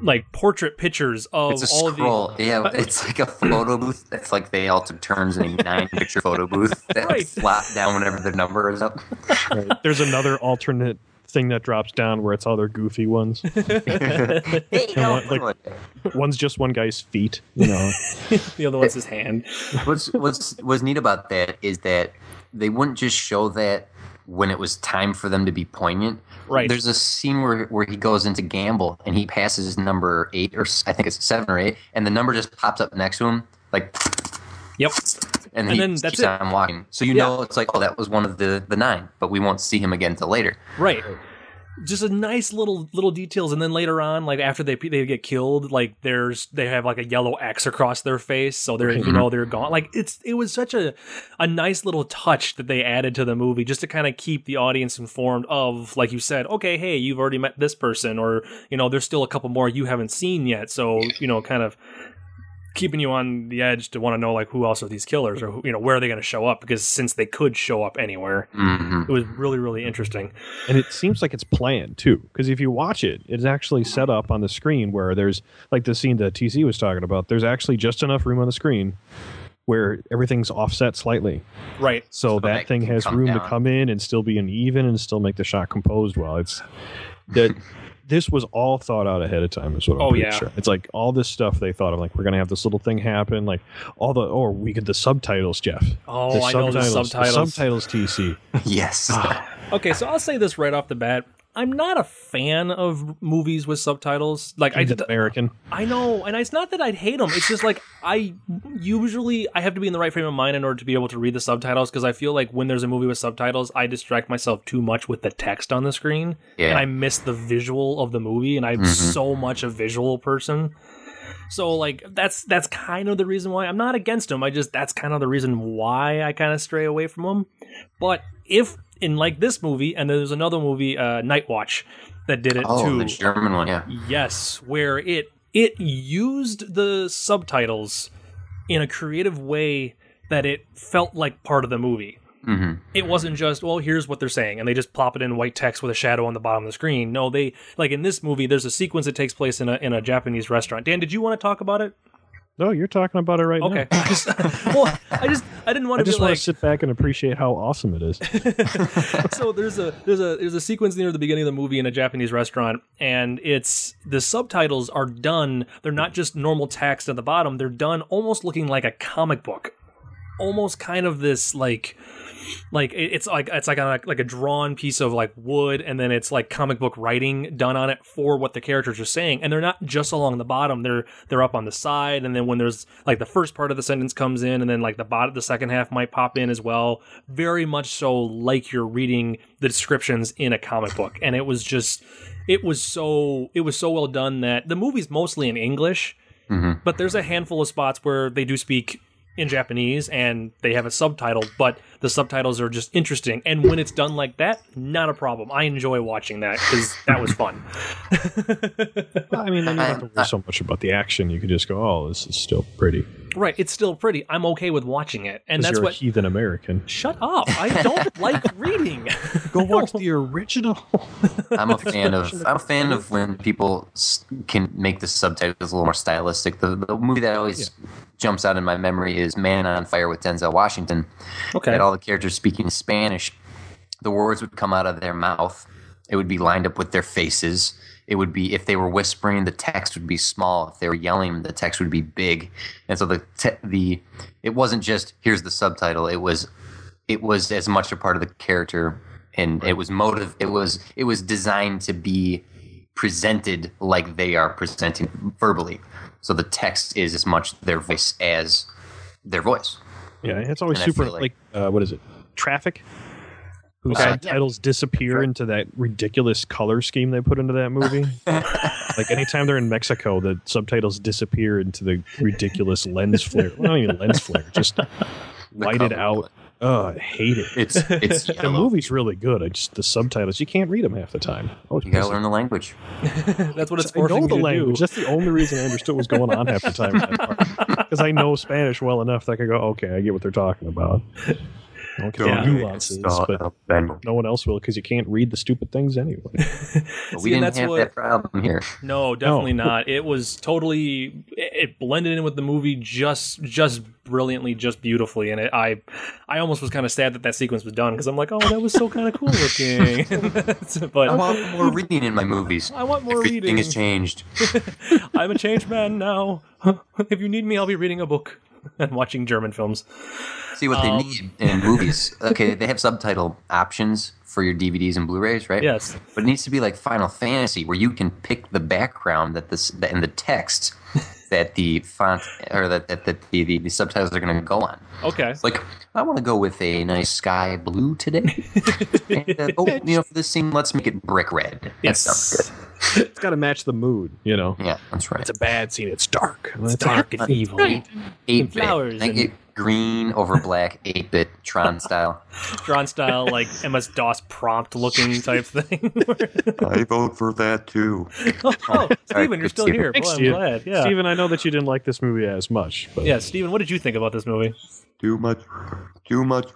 like portrait pictures of It's a all scroll. of the Yeah, *laughs* it's like a photo booth. It's like they all took turns in a nine picture photo booth *laughs* that Right. flap down whenever the number is up. Right. There's another alternate thing that drops down where it's all their goofy ones. *laughs* hey, no, what, like- One's just one guy's feet. You know. the other one's his hand. what's what's what's neat about that is that they wouldn't just show that when it was time for them to be poignant. Right. There's a scene where where he goes into gamble and he passes his number eight or I think it's seven or eight, and the number just pops up next to him like. Yep. And, And he then that's it. on walking. So you Yeah. know it's like, oh, that was one of the the nine, but we won't see him again until later. Right. Just a nice little little details, and then later on, like after they they get killed, like there's they have like a yellow X across their face, so they're you know they're gone. Like it's it was such a a nice little touch that they added to the movie, just to kind of keep the audience informed of, like you said, okay, hey, you've already met this person, or you know, there's still a couple more you haven't seen yet, so you know, kind of keeping you on the edge to want to know like who else are these killers or you know where are they going to show up? Because since they could show up anywhere hmm it was really really interesting. And it seems like it's planned too because if you watch it it's actually set up on the screen where there's like the scene that tc was talking about there's actually just enough room on the screen where everything's offset slightly. Right. So, that that thing has come room to come in and still be an even and still make the shot composed well. It's that *laughs* this was all thought out ahead of time is what i'm Oh, pretty yeah. sure it's like all this stuff they thought of like we're gonna have this little thing happen like all the or we could the subtitles jeff Oh, the I know the subtitles. the subtitles tc *laughs* Yes. *sighs* Okay, so I'll say this right off the bat. I'm not a fan of movies with subtitles. Like I, did american I know, and it's not that I'd hate them. It's just like I usually I have to be in the right frame of mind in order to be able to read the subtitles because I feel like when there's a movie with subtitles, I distract myself too much with the text on the screen, Yeah. and I miss the visual of the movie. And I'm mm-hmm. so much a visual person. So like that's that's kind of the reason why I'm not against them. I just that's kind of the reason why I kind of stray away from them. But if in like this movie, and there's another movie, uh, Night Watch, that did it oh, too. the German one. Yeah. Yes, where it it used the subtitles in a creative way that it felt like part of the movie. hmm It wasn't just, well, here's what they're saying, and they just plop it in white text with a shadow on the bottom of the screen. No, they like in this movie, there's a sequence that takes place in a in a Japanese restaurant. Dan, did you want to talk about it? No, you're talking about it right Okay. now. *laughs* I just, well, I just I didn't want I to just be want like to sit back and appreciate how awesome it is. *laughs* so there's a there's a there's a sequence near the beginning of the movie in a Japanese restaurant, and it's the subtitles are done. They're not just normal text at the bottom. They're done almost looking like a comic book, almost kind of this like like it's like it's like a like a drawn piece of like wood and then it's like comic book writing done on it for what the characters are saying. And they're not just along the bottom. They're they're up on the side and then when there's like the first part of the sentence comes in and then like the bottom the second half might pop in as well. Very much so like you're reading the descriptions in a comic book. And it was just it was so it was so well done that the movie's mostly in english Mhm. but there's a handful of spots where they do speak in Japanese and they have a subtitle, but the subtitles are just interesting. And when it's done like that, not a problem. I enjoy watching that because that was fun. I mean, then you don't have to worry so much about the action. You can just go, "Oh, this is still pretty." right, it's still pretty. I'm okay with watching it, and that's you're what. a heathen American. Shut up! I don't *laughs* like reading. Go *laughs* watch the original. I'm a fan of I'm a fan of when people can make the subtitles a little more stylistic. The, the movie that always jumps out in my memory is Man on Fire with Denzel Washington. Okay. Had all the characters speaking Spanish. The words would come out of their mouth. It would be lined up with their faces. It would be if they were whispering, the text would be small. If they were yelling, the text would be big. And so the te- the it wasn't just here's the subtitle. It was it was as much a part of the character and it was motive it was it was designed to be presented like they are presenting verbally so the text is as much their voice as their voice Yeah, it's always And super like, like- uh, what is it? Traffic. Whose Okay. subtitles disappear into that ridiculous color scheme they put into that movie. *laughs* like anytime they're in Mexico, the subtitles disappear into the ridiculous lens flare. Well, not even lens flare, just *laughs* whited color out. Oh, I hate it. it's it's *laughs* The movie's really good. I just the subtitles you can't read them half the time. Oh, you gotta learn the language *laughs* that's what it's I know forcing the you to language. do. That's the only reason I understood what was going on half the time. *laughs* Because I know Spanish well enough that I can go, okay, I get what they're talking about. I don't Yeah. nuances, but but no one else will because you can't read the stupid things anyway. *laughs* we See, and didn't that's have what- that problem here No, definitely not. It was totally it it blended in with the movie just just brilliantly, just beautifully. And it, I I almost was kind of sad that that sequence was done because I'm like, oh, that was so kind of cool looking. *laughs* *laughs* but i want more reading in my movies I want more everything reading. has changed I'm a changed man now. if you need me, I'll be reading a book *laughs* and watching German films. see what they Um, need in movies okay they have subtitle options for your dvds and blu-rays right Yes. But it needs to be like Final Fantasy, where you can pick the background that this that, and the text that the font or that, that, that the, the, the subtitles are going to go on. Okay. It's like I want to go with a nice sky blue today. *laughs* and, uh, oh, you know, for this scene, let's make it brick red. That Yes. good. it's got to match the mood, you know. Yeah, that's right. It's a bad scene. It's dark. It's dark and evil. Eight bit, flowers like and- it, green over black, eight bit Tron style. *laughs* Tron style, like MS DOS prompt looking type thing. *laughs* I vote for that too. *laughs* oh, Steven, you're still Steven. here. Thanks, Boy, I'm Steven. glad. Yeah. Steven, I know that you didn't like this movie as much, but Yeah, Steven, what did you think about this movie? Too much. Too much.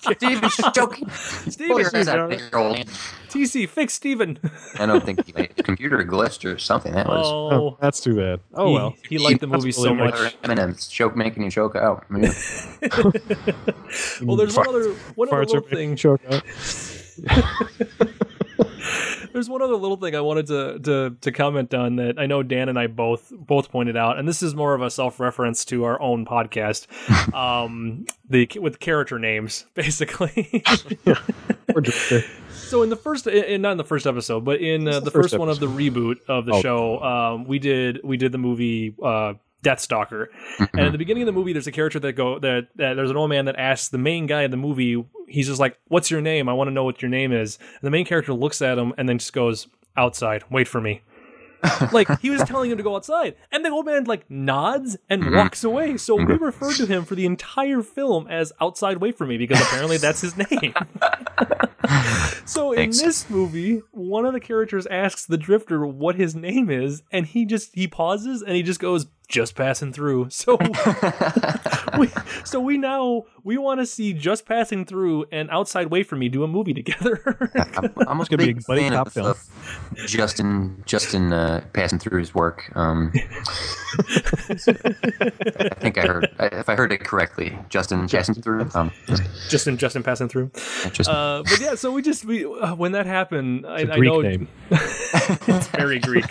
Steven's joking. Steven, I TC, fix Steven. I don't think he, his computer glitched or something. That was. Oh, oh, that's too bad. Oh he, well. he liked the movie That's so really much. Eminem's choke making you choke out. *laughs* I mean, Well, there's one other one other little thing. choke out. *laughs* *laughs* There's one other little thing I wanted to, to to comment on that I know Dan and I both both pointed out, and this is more of a self reference to our own podcast. *laughs* um, the with character names, *laughs* basically. So in the first, in, not in the first episode, but in uh, the, the first, first one of the reboot of the Oh. show, um, we did we did the movie uh, Deathstalker, and at mm-hmm. the beginning of the movie, there's a character that go that, that there's an old man that asks the main guy in the movie. He's just like, "What's your name? I want to know what your name is." And the main character looks at him and then just goes, "Outside, wait for me." *laughs* like he was telling him to go outside, and the old man like nods and mm-hmm. walks away. So we mm-hmm. referred to him for the entire film as "Outside, wait for me" because apparently that's his name. *laughs* So in Thanks. this movie, one of the characters asks the drifter what his name is, and he just he pauses and he just goes just passing through. *laughs* So *laughs* we, so we now we want to see just passing through and outside way for me do a movie *laughs* together. I'm, I'm a gonna be a big buddy fan cop of, film. of Justin Justin uh, passing through his work. Um, I think I heard if I heard it correctly, Justin passing through. Um, Justin Justin passing through. just Uh, but yeah, so we just we uh, when that happened, I, It's a I Greek know name. it's very Greek.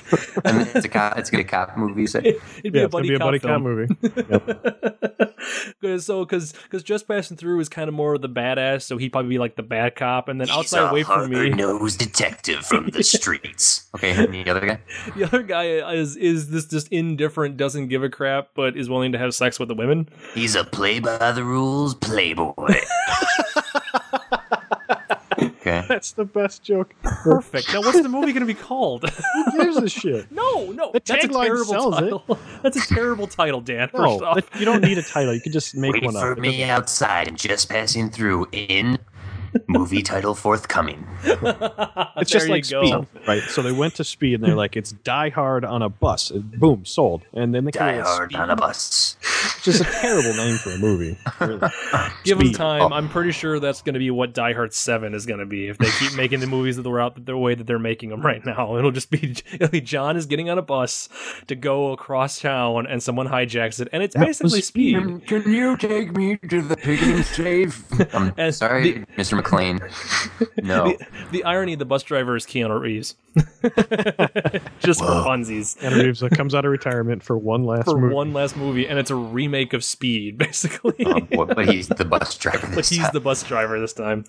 and it's a cop, it's a good cop movie. You say? It'd be Yeah, a it's gonna buddy be a buddy film. cop movie. *laughs* Cause, so because because just passing through is kind of more of the badass, so he'd probably be like the bad cop, and then outside wait for me. *laughs* nosed detective from the streets. *laughs* Okay, and the other guy. The other guy is is this just indifferent, doesn't give a crap, but is willing to have sex with the women. He's a play by the rules playboy. Okay. *laughs* That's the best joke. Perfect. Now, what's the movie going to be called? *laughs* Who gives a shit? *laughs* no, no, The that's a tagline terrible sells it. title. That's a terrible title, Dan. No, First off, you don't need a title. You can just make Wait one for up. It me outside and just passing through in movie title forthcoming. *laughs* It's just like go. Speed, right? So they went to Speed and they're like, it's Die Hard on a bus. And boom, sold. And then they came Die up with hard Speed, on a bus. which is a terrible name for a movie. Really. *laughs* Give them time. Oh. I'm pretty sure that's going to be what Die Hard Seven is going to be if they keep *laughs* making the movies of the route the way that they're making them right now. It'll just be, it'll be John is getting on a bus to go across town and someone hijacks it, and it's That basically was speed. Can you take me to the picking safe? I'm And sorry, Mr. McClane. *laughs* No. The, the irony: the bus driver is Keanu Reeves, *laughs* just for funsies. And Reeves uh, comes out of retirement for one last For movie. one last movie, and it's a remake of Speed, *laughs* basically. Um, but but he's the bus driver. but This he's time. the bus driver this time.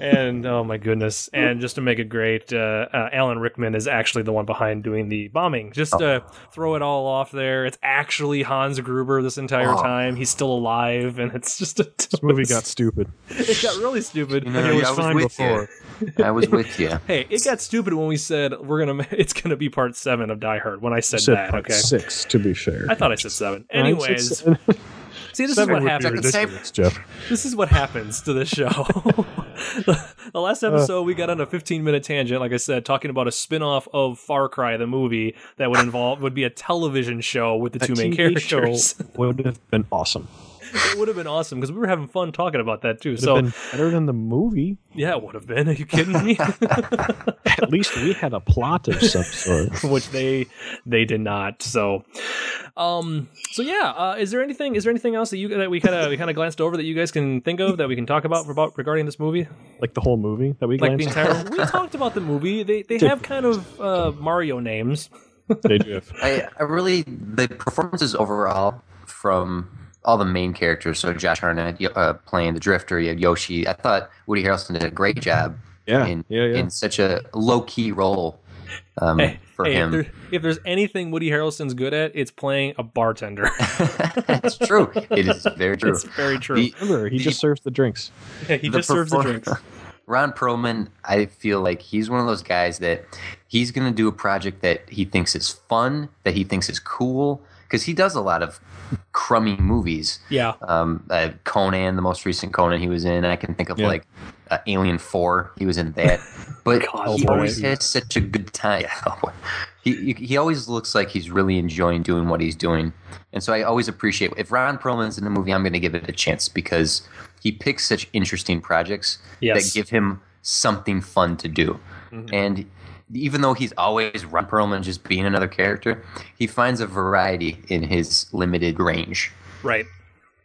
and oh my goodness! And just to make it great, uh, uh, Alan Rickman is actually the one behind doing the bombing. Just to throw it all off there, it's actually Hans Gruber this entire Oh. time. He's still alive, and it's just a This movie got stupid. it got really stupid. You know, it was I was fine with before. you. *laughs* I was with you. *laughs* Hey, it got stupid when we said we're gonna. ma- *laughs* It's gonna be part seven of Die Hard. When I said, Said that, part okay. six, to be fair. I thought I said seven. I said Anyways, seven. see, this is what happens. Jeff. This is what happens to this show. the, the last uh. episode, we got on a 15 minute tangent, like I said, talking about a spin off of Far Cry, the movie that would involve would be a television show with the two main TV show characters. would have been awesome. It would have been awesome because we were having fun talking about that too. Would So have been better than the movie. yeah, it would have been. Are you kidding me? *laughs* At least we had a plot of some sort. *laughs* Which they they did not. So, um, so yeah. Uh, is there anything? Is there anything else that you that we kind of we kind of glanced over that you guys can think of that we can talk about about regarding this movie? Like the whole movie that we Like the entire. we talked about the movie. They they have kind of uh, Mario names. They do I, I really the performances overall from all the main characters. So Josh Hartnett uh, playing the Drifter, you have Yoshi. I thought Woody Harrelson did a great job Yeah, in yeah, yeah. in such a low key role um, Hey, for hey, if, him. there, if there's anything Woody Harrelson's good at, it's playing a bartender. *laughs* *laughs* That's true. It is very true. it's very true. The- Remember, he just serves the drinks. Yeah, he the just serves the drinks. *laughs* Ron Perlman, I feel like he's one of those guys that he's going to do a project that he thinks is fun, that he thinks is cool, because he does a lot of crummy movies. Yeah, Um, uh, Conan, the most recent Conan he was in, I can think of Yeah. like uh, Alien Four. He was in that, *laughs* but God, he boy. always has such a good time. *laughs* he he always looks like he's really enjoying doing what he's doing, and so I always appreciate if Ron Perlman's in the movie, I'm going to give it a chance because he picks such interesting projects Yes. that give him something fun to do, Mhm. and. Even though he's always Ron Perlman just being another character, he finds a variety in his limited range. right.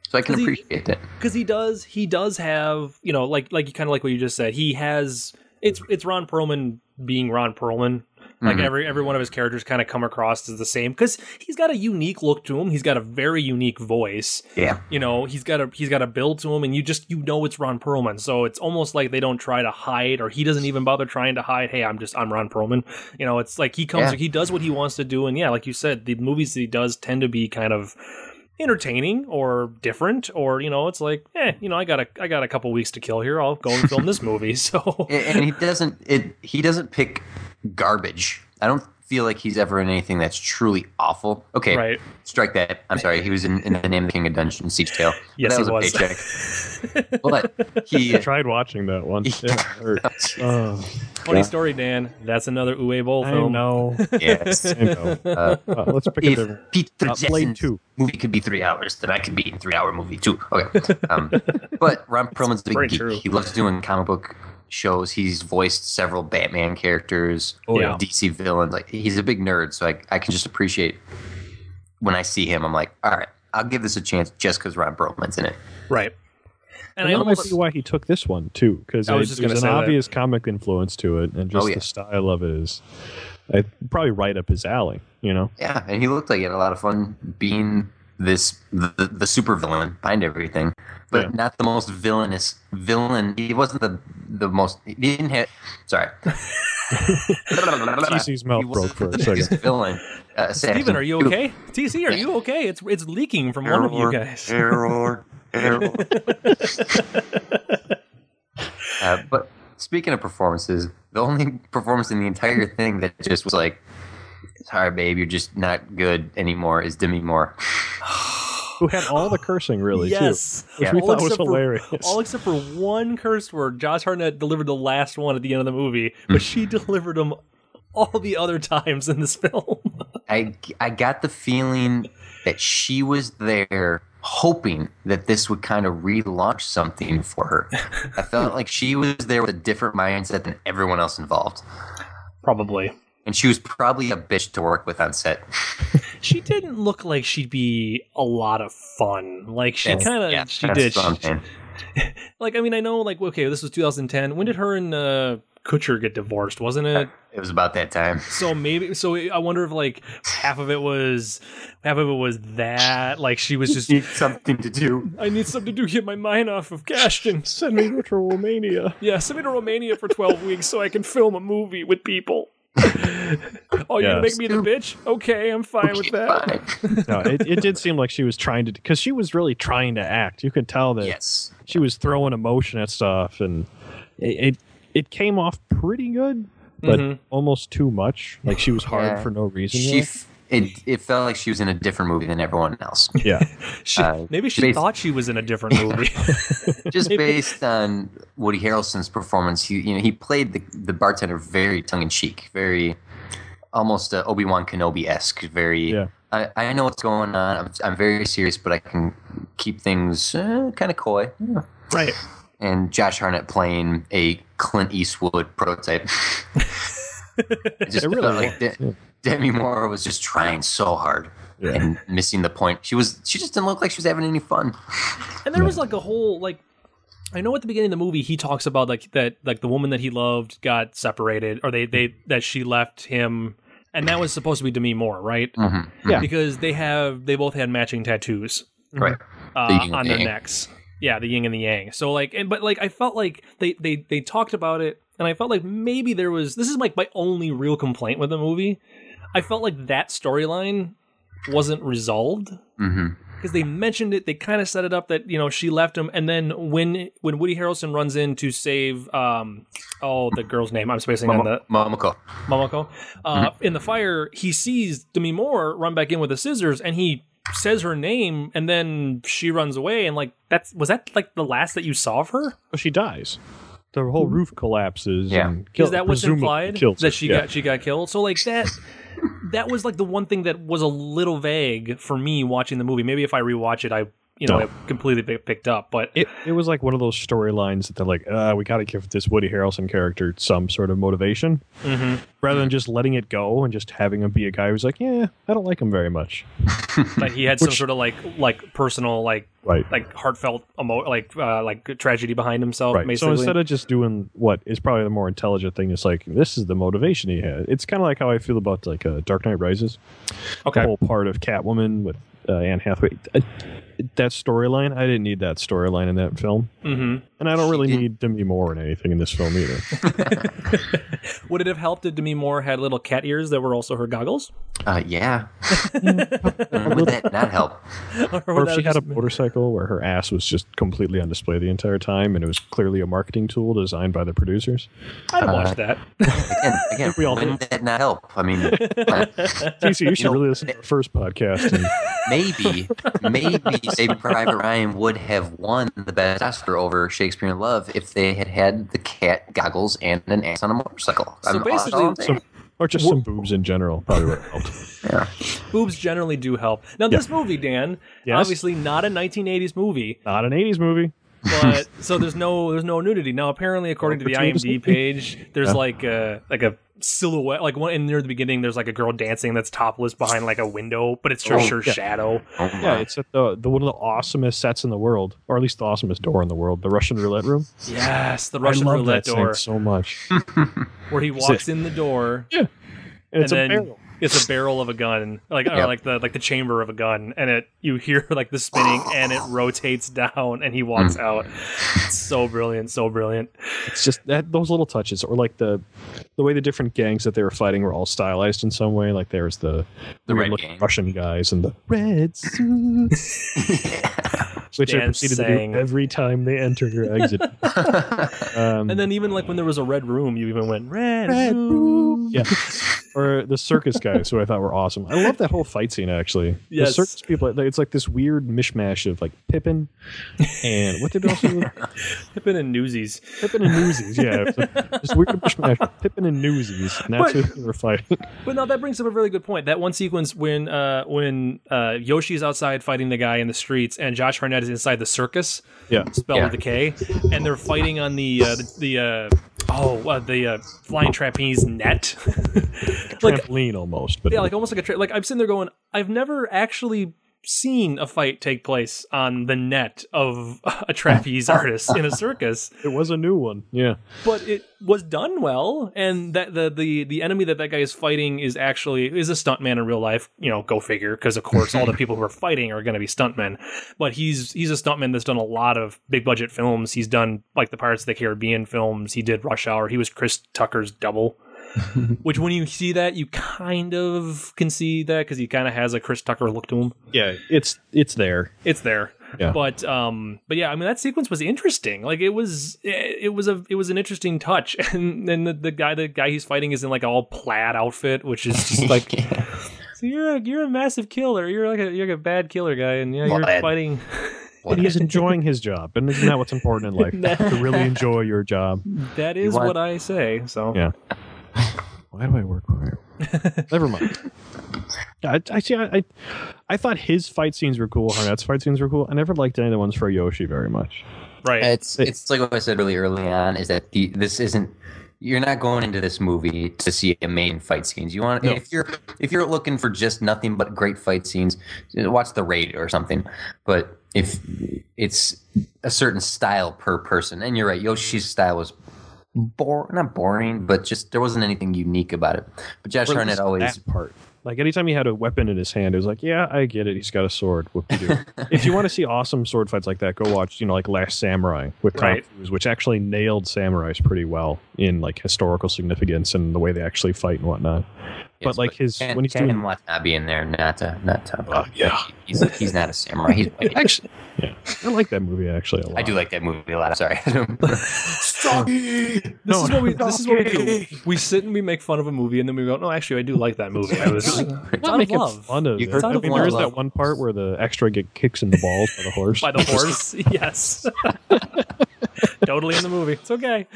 So I can he- appreciate that. Because he does, he does have, you know, like like you kind of like what you just said. He has. It's it's Ron Perlman being Ron Perlman. Like Mhm. every every one of his characters kind of come across as the same because he's got a unique look to him. He's got a very unique voice. Yeah. you know he's got a he's got a build to him and you just you know it's ron perlman so it's almost like they don't try to hide or he doesn't even bother trying to hide hey i'm just i'm ron perlman you know it's like he comes Yeah. he does what he wants to do and yeah like you said the movies that he does tend to be kind of entertaining or different or you know it's like eh you know i got a i got a couple weeks to kill here i'll go and film this movie *laughs* so and and he doesn't it he doesn't pick garbage i don't feel like he's ever in anything that's truly awful. Okay, Right. strike that. I'm sorry. He was in, in the name of the King of Dungeon, Siege Tale. *laughs* Yes, that he was a was. paycheck. *laughs* but he. I tried watching that one. *laughs* Yeah, it hurt. Oh, Funny story, Dan. That's another Uwe Boll I film. know. yes. I know. Uh, Uh, let's pick a if different. Peter Uh, Blade Jackson's 2. movie could be three hours, then I could be in three hour movie too. Okay. Um, but Ron Perlman's a big geek. true. He loves doing comic book shows. He's voiced several Batman characters, Oh, yeah. DC villains. Like he's a big nerd, so I, I can just appreciate when I see him. I'm like, all right, I'll give this a chance just because Ron Perlman's in it. Right. And And I that might almost be why he took this one too, because I was just there's an say that. obvious comic influence to it, and just Oh, yeah. the style of it is uh, probably right up his alley. You know, Yeah, and he looked like he had a lot of fun being this the, the, the super villain behind everything, but Yeah. not the most villainous villain. He wasn't the the most. He didn't hit. Sorry. *laughs* TC's mouth broke for a second. villain. Uh, *laughs* Steven, are you okay? TC, are you okay? It's it's leaking from one of you guys. Error, *laughs* error. uh, but speaking of performances, the only performance in the entire thing that just was like, "Sorry, babe, you're just not good anymore," is Demi Moore. *sighs* Who had all the cursing really yes. too, which Yeah. we All thought was except for- hilarious. All except for one curse word. Josh Hartnett delivered the last one at the end of the movie, but hmm. she delivered them all the other times in this *laughs* film. I I got the feeling that she was there hoping that this would kind of relaunch something for her. I felt like she was there with a different mindset than everyone else involved. Probably. And she was probably a bitch to work with on set. *laughs* She didn't look like she'd be a lot of fun. Like she kind of yeah, she did. what She- *laughs* like I mean, I know like okay, this was 2010. When did her and uh, Kutcher get divorced? Wasn't it? It was about that time. So maybe so I wonder if like half of it was half of it was that like she was just Need something to do. I need something to do. get my mind off of Ashton. Send me to Romania. Yeah, send me to Romania for 12 weeks so I can film a movie with people. *laughs* oh, you're gonna make me the bitch? Okay, I'm fine with that. Fine. *laughs* No, it, it did seem like she was trying to, because she was really trying to act. You could tell that Yes. she was throwing emotion at stuff, and it it, it came off pretty good, but Mhm. almost too much. Like she was hard Yeah. for no reason. She really. f- it it felt like she was in a different movie than everyone else. *laughs* yeah, *laughs* She, Uh, maybe she based- thought she was in a different movie. *laughs* Just based on Woody Harrelson's performance, he you know he played the the bartender very tongue in cheek, very almost uh, Obi Wan Kenobi esque. Very. Yeah. I, I know what's going on. I'm, I'm very serious, but I can keep things uh, kind of coy. Yeah. right. And Josh Hartnett playing a Clint Eastwood prototype. It just It really felt like was, De- yeah. Demi Moore was just trying so hard Yeah. and missing the point. She was she just didn't look like she was having any fun. And there was like a whole like I know at the beginning of the movie he talks about like that like the woman that he loved got separated or they they that she left him and that was supposed to be Demi Moore, right? Mhm. Yeah. Because they have they both had matching tattoos. Right. uh, The on their yang. necks. Yeah, the yin and the yang. So like, and but like, I felt like they they they talked about it, and I felt like maybe there was. This is like my only real complaint with the movie. I felt like that storyline wasn't resolved because they mentioned it. They kind of set it up that you know she left him, and then when when Woody Harrelson runs in to save um oh the girl's name I'm spacing on the Momoko. Momoko, uh, Mm-hmm. in the fire, he sees Demi Moore run back in with the scissors, and he says her name, and then she runs away, and like that's was that like the last that you saw of her? Well, she dies. The whole roof collapses. Yeah. and Is that what's presumably implied kills that she Yeah. got she got killed? So like that. That was like the one thing that was a little vague for me watching the movie. Maybe if I rewatch it, I you know No. it completely picked up. But It, it was like one of those storylines that they're like, uh, we got to give this Woody Harrelson character some sort of motivation, Mhm. rather than just letting it go and just having him be a guy who's like, yeah, I don't like him very much. *laughs* but he had some Which- sort of like like personal like Right. like heartfelt emo like uh, like tragedy behind himself. Right. Basically. So instead of just doing what is probably the more intelligent thing, it's like this is the motivation he had. It's kind of like how I feel about like uh, Dark Knight Rises. okay, The whole part of Catwoman with uh, Anne Hathaway. Uh, that storyline. I didn't need that storyline in that film, hmm and I don't really need Demi Moore in anything in this film either. *laughs* Would it have helped if Demi Moore had little cat ears that were also her goggles? Uh, yeah. *laughs* Would that not help? or would if she had a motorcycle where her ass was just completely on display the entire time, and it was clearly a marketing tool designed by the producers. I'd Uh, watch that. Again, *laughs* again We all wouldn't that not help? I mean, uh, TC, you should know, really listen to our first podcast. And maybe, maybe Saving Private Ryan would have won the best Oscar over Shakespeare in Love if they had had the cat goggles and an ass on a motorcycle. So I'm- basically- all saying. or just some boobs in general probably would have helped. *laughs* yeah. Boobs generally do help. Now, this movie, Dan, Yes? obviously not a 1980s movie, Not an '80s movie. But *laughs* so there's no there's no nudity. Now, apparently, according to the? IMDb page, there's Yeah. like a like a silhouette, like one in near the beginning. There's like a girl dancing that's topless behind like a window, but it's just Oh, her yeah. shadow. Oh Yeah, it's at the the one of the awesomest sets in the world, or at least the awesomest door in the world, the Russian roulette room. Yes, the Russian I love roulette that door, so much. *laughs* where he walks in the door. And it's and a then barrel. It's a barrel of a gun, like or Yep. like the like the chamber of a gun, and it you hear like the spinning, and it rotates down, and he walks out. It's so brilliant, so brilliant. It's just that those little touches, or like the the way the different gangs that they were fighting were all stylized in some way. Like there's the The red weird-looking gang. Russian guys and the red suits, *laughs* which they Dan proceeded to do every time they enter or exit. *laughs* Um, And then even like when there was a red room, you even went red, Red room. yeah, *laughs* or the circus guys, who I thought were awesome. I love that whole fight scene. Actually, Yes. the circus people. It's like this weird mishmash of like Pippin and what did they also do? *laughs* Pippin and Newsies. Pippin and Newsies. Yeah, it's this weird mishmash. of Pippin and Newsies, and that's But- who they were fighting. But no, that brings up a really good point. That one sequence when uh, when uh, Yoshi's outside fighting the guy in the streets, and Josh Hartnett is inside the circus, Yeah, spelled Yeah. with a K, and they're fighting on the uh, the, the uh, oh uh, the uh, flying trapeze net. *laughs* like trampoline almost, but yeah, like almost like a tra- like I'm sitting there going, I've never actually seen a fight take place on the net of *laughs* a trapeze *laughs* artist in a circus, it was a new one. Yeah, but it was done well, and that the the the enemy that that guy is fighting is actually is a stuntman in real life. You know, go figure, because of course all the *laughs* people who are fighting are going to be stuntmen. But he's he's a stuntman that's done a lot of big budget films. He's done like the Pirates of the Caribbean films. He did Rush Hour. He was Chris Tucker's double. *laughs* Which, when you see that, you kind of can see that because he kind of has a Chris Tucker look to him. yeah, it's it's there. It's there. Yeah. But um but yeah, I mean that sequence was interesting. Like it was it, it was a it was an interesting touch. *laughs* And then the, the guy the guy he's fighting is in like all plaid outfit, which is just *laughs* like so you're a you're a massive killer. You're like a you're like a bad killer guy and yeah, you're Plaid. fighting And he's enjoying his job, and isn't that what's important in life? to really enjoy your job. that is what I say. So Yeah. Why do I work where? *laughs* Never mind. I, I see. I, I I thought his fight scenes were cool. Hartnett's fight scenes were cool. I never liked any of the ones for Yoshi very much. right. It's it's like what I said really early on is that the, this isn't you're not going into this movie to see a main fight scenes. You want No. if you're if you're looking for just nothing but great fight scenes, watch The Raid or something. But if it's a certain style per person, and you're right, Yoshi's style was bore not boring, but just there wasn't anything unique about it. But Josh Or Hartnett always part. Like anytime he had a weapon in his hand, it was like, yeah, I get it. He's got a sword. *laughs* If you want to see awesome sword fights like that, go watch, you know, like Last Samurai with Tom Right. Cruise, which actually nailed samurais pretty well in like historical significance and the way they actually fight and whatnot. But like his Ken, when he's Ken doing, Watanabe in there, not uh, not uh, Uh, yeah, he's he's not a samurai. He's *laughs* actually, yeah, I like that movie actually a lot. I do like that movie a lot. Sorry. *laughs* This is what we this is what we do. We sit and we make fun of a movie and then we go, No, actually I do like that movie. I was it's not out of making love. fun of You it. heard I mean, one there is that one part where the extra get kicks in the balls by the horse. By the horse. *laughs* yes. totally in the movie. It's okay.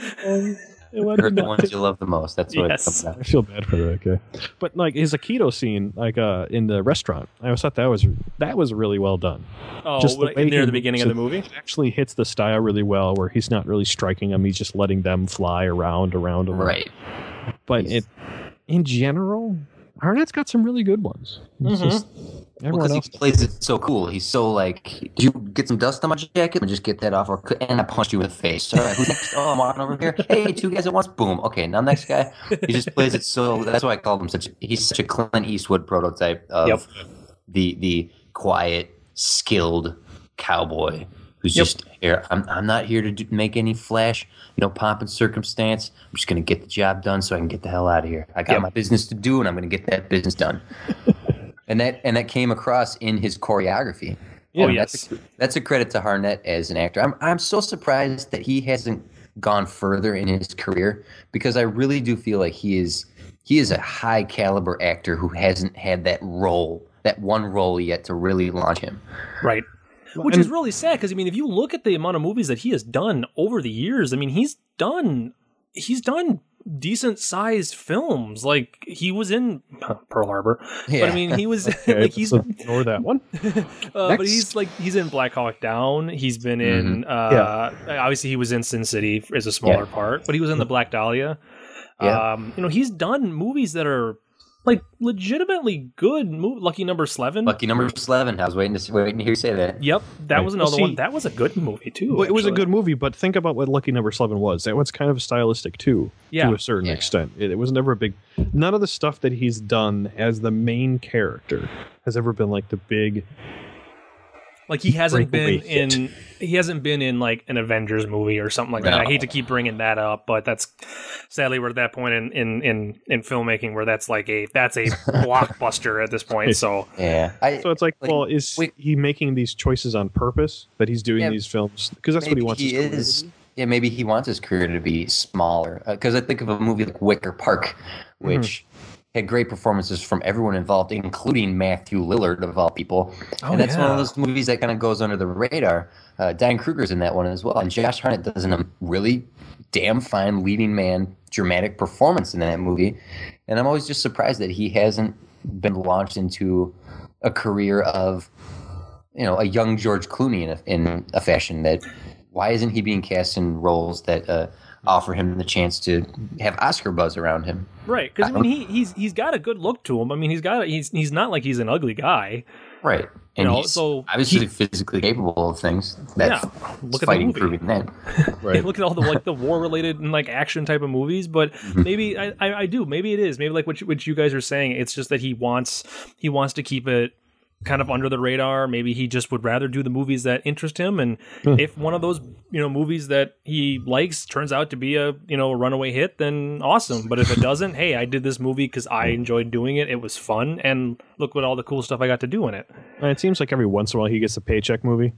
It wasn't Hurt the that- ones you love the most. That's what Yes. it comes down I feel bad for that guy. But like his Aikido scene, like uh, in the restaurant, I always thought that was that was really well done. Oh, Just the like, way near the beginning of the movie. It actually hits the style really well, where he's not really striking them; he's just letting them fly around, around, around. Right. But He's- it, in general, Hartnett's got some really good ones. It's Mhm. just Well, because he plays it so cool. He's so like, did you get some dust on my jacket? And just get that off, or and I punched you in the face. All right, who's next? Oh, I'm walking over here. Hey, two guys at once. Boom. Okay, now next guy. He just plays it so. That's why I call him such. He's such a Clint Eastwood prototype of Yep. the the quiet, skilled cowboy who's Yep. just here. I'm, I'm not here to do, make any flash, no pomp and circumstance. I'm just going to get the job done so I can get the hell out of here. I got Yep. my business to do, and I'm going to get that business done. *laughs* and that and that came across in his choreography. Oh, yes. that's a, that's a credit to Hartnett as an actor. I'm I'm so surprised that he hasn't gone further in his career because I really do feel like he is he is a high caliber actor who hasn't had that role, that one role yet to really launch him. Right. Which is really sad because I mean, if you look at the amount of movies that he has done over the years, I mean, he's done he's done decent sized films. Like he was in *laughs* Pearl Harbor, but I mean, he was *laughs* Okay, *laughs* like he's ignore that one. uh, but he's like he's in Black Hawk Down. He's been in Mm-hmm. uh, obviously he was in Sin City as a smaller part, but he was in the Black Dahlia. Yeah. Um, you know, he's done movies that are like legitimately good. Mo- Lucky Number Slevin. Lucky number Slevin. I was waiting to waiting to hear you say that. Yep, that Right. was Well, another one. That was a good movie too. Well, it was a good movie, but think about what Lucky Number Slevin was. That was kind of stylistic too, Yeah. to a certain Yeah. extent. It, it was never a big. None of the stuff that he's done as the main character has ever been like the big. Like he hasn't breakaway been hit. in he hasn't been in like an Avengers movie or something like that. I hate to keep bringing that up, but that's sadly we're at that point in in in, in filmmaking where that's like a that's a *laughs* blockbuster at this point. So Yeah. I, So it's like, Like, well, is wait- he making these choices on purpose that he's doing Yeah, these films because that's what he wants. he his career to is. be? Yeah, maybe he wants his career to be smaller. Uh, because I think of a movie like Wicker Park, mm-hmm. which had great performances from everyone involved, including Matthew Lillard of all people. Oh, and that's one of those movies that kind of goes under the radar. Uh, Diane Kruger's in that one as well, and Josh Hartnett does a really damn fine leading man dramatic performance in that movie. And I'm always just surprised that he hasn't been launched into a career of you know, a young George Clooney in a, in a fashion that why isn't he being cast in roles that uh, offer him the chance to have Oscar buzz around him? right, because I mean he he's he's got a good look to him. I mean he's got he's he's not like he's an ugly guy. Right. And You know, he's so obviously he- physically capable of things. That's Yeah, look at the movie. proving that. *laughs* Right. look at all the like the war related and like action type of movies but Mm-hmm. maybe I, I i do maybe it is maybe like what you, what you guys are saying it's just that he wants he wants to keep it kind of under the radar. Maybe he just would rather do the movies that interest him. And hmm. if one of those you know movies that he likes turns out to be a you know a runaway hit then awesome. But if it doesn't hey i did this movie because i enjoyed doing it. It was fun. And look what all the cool stuff i got to do in it. And it seems like every once in a while he gets a paycheck movie.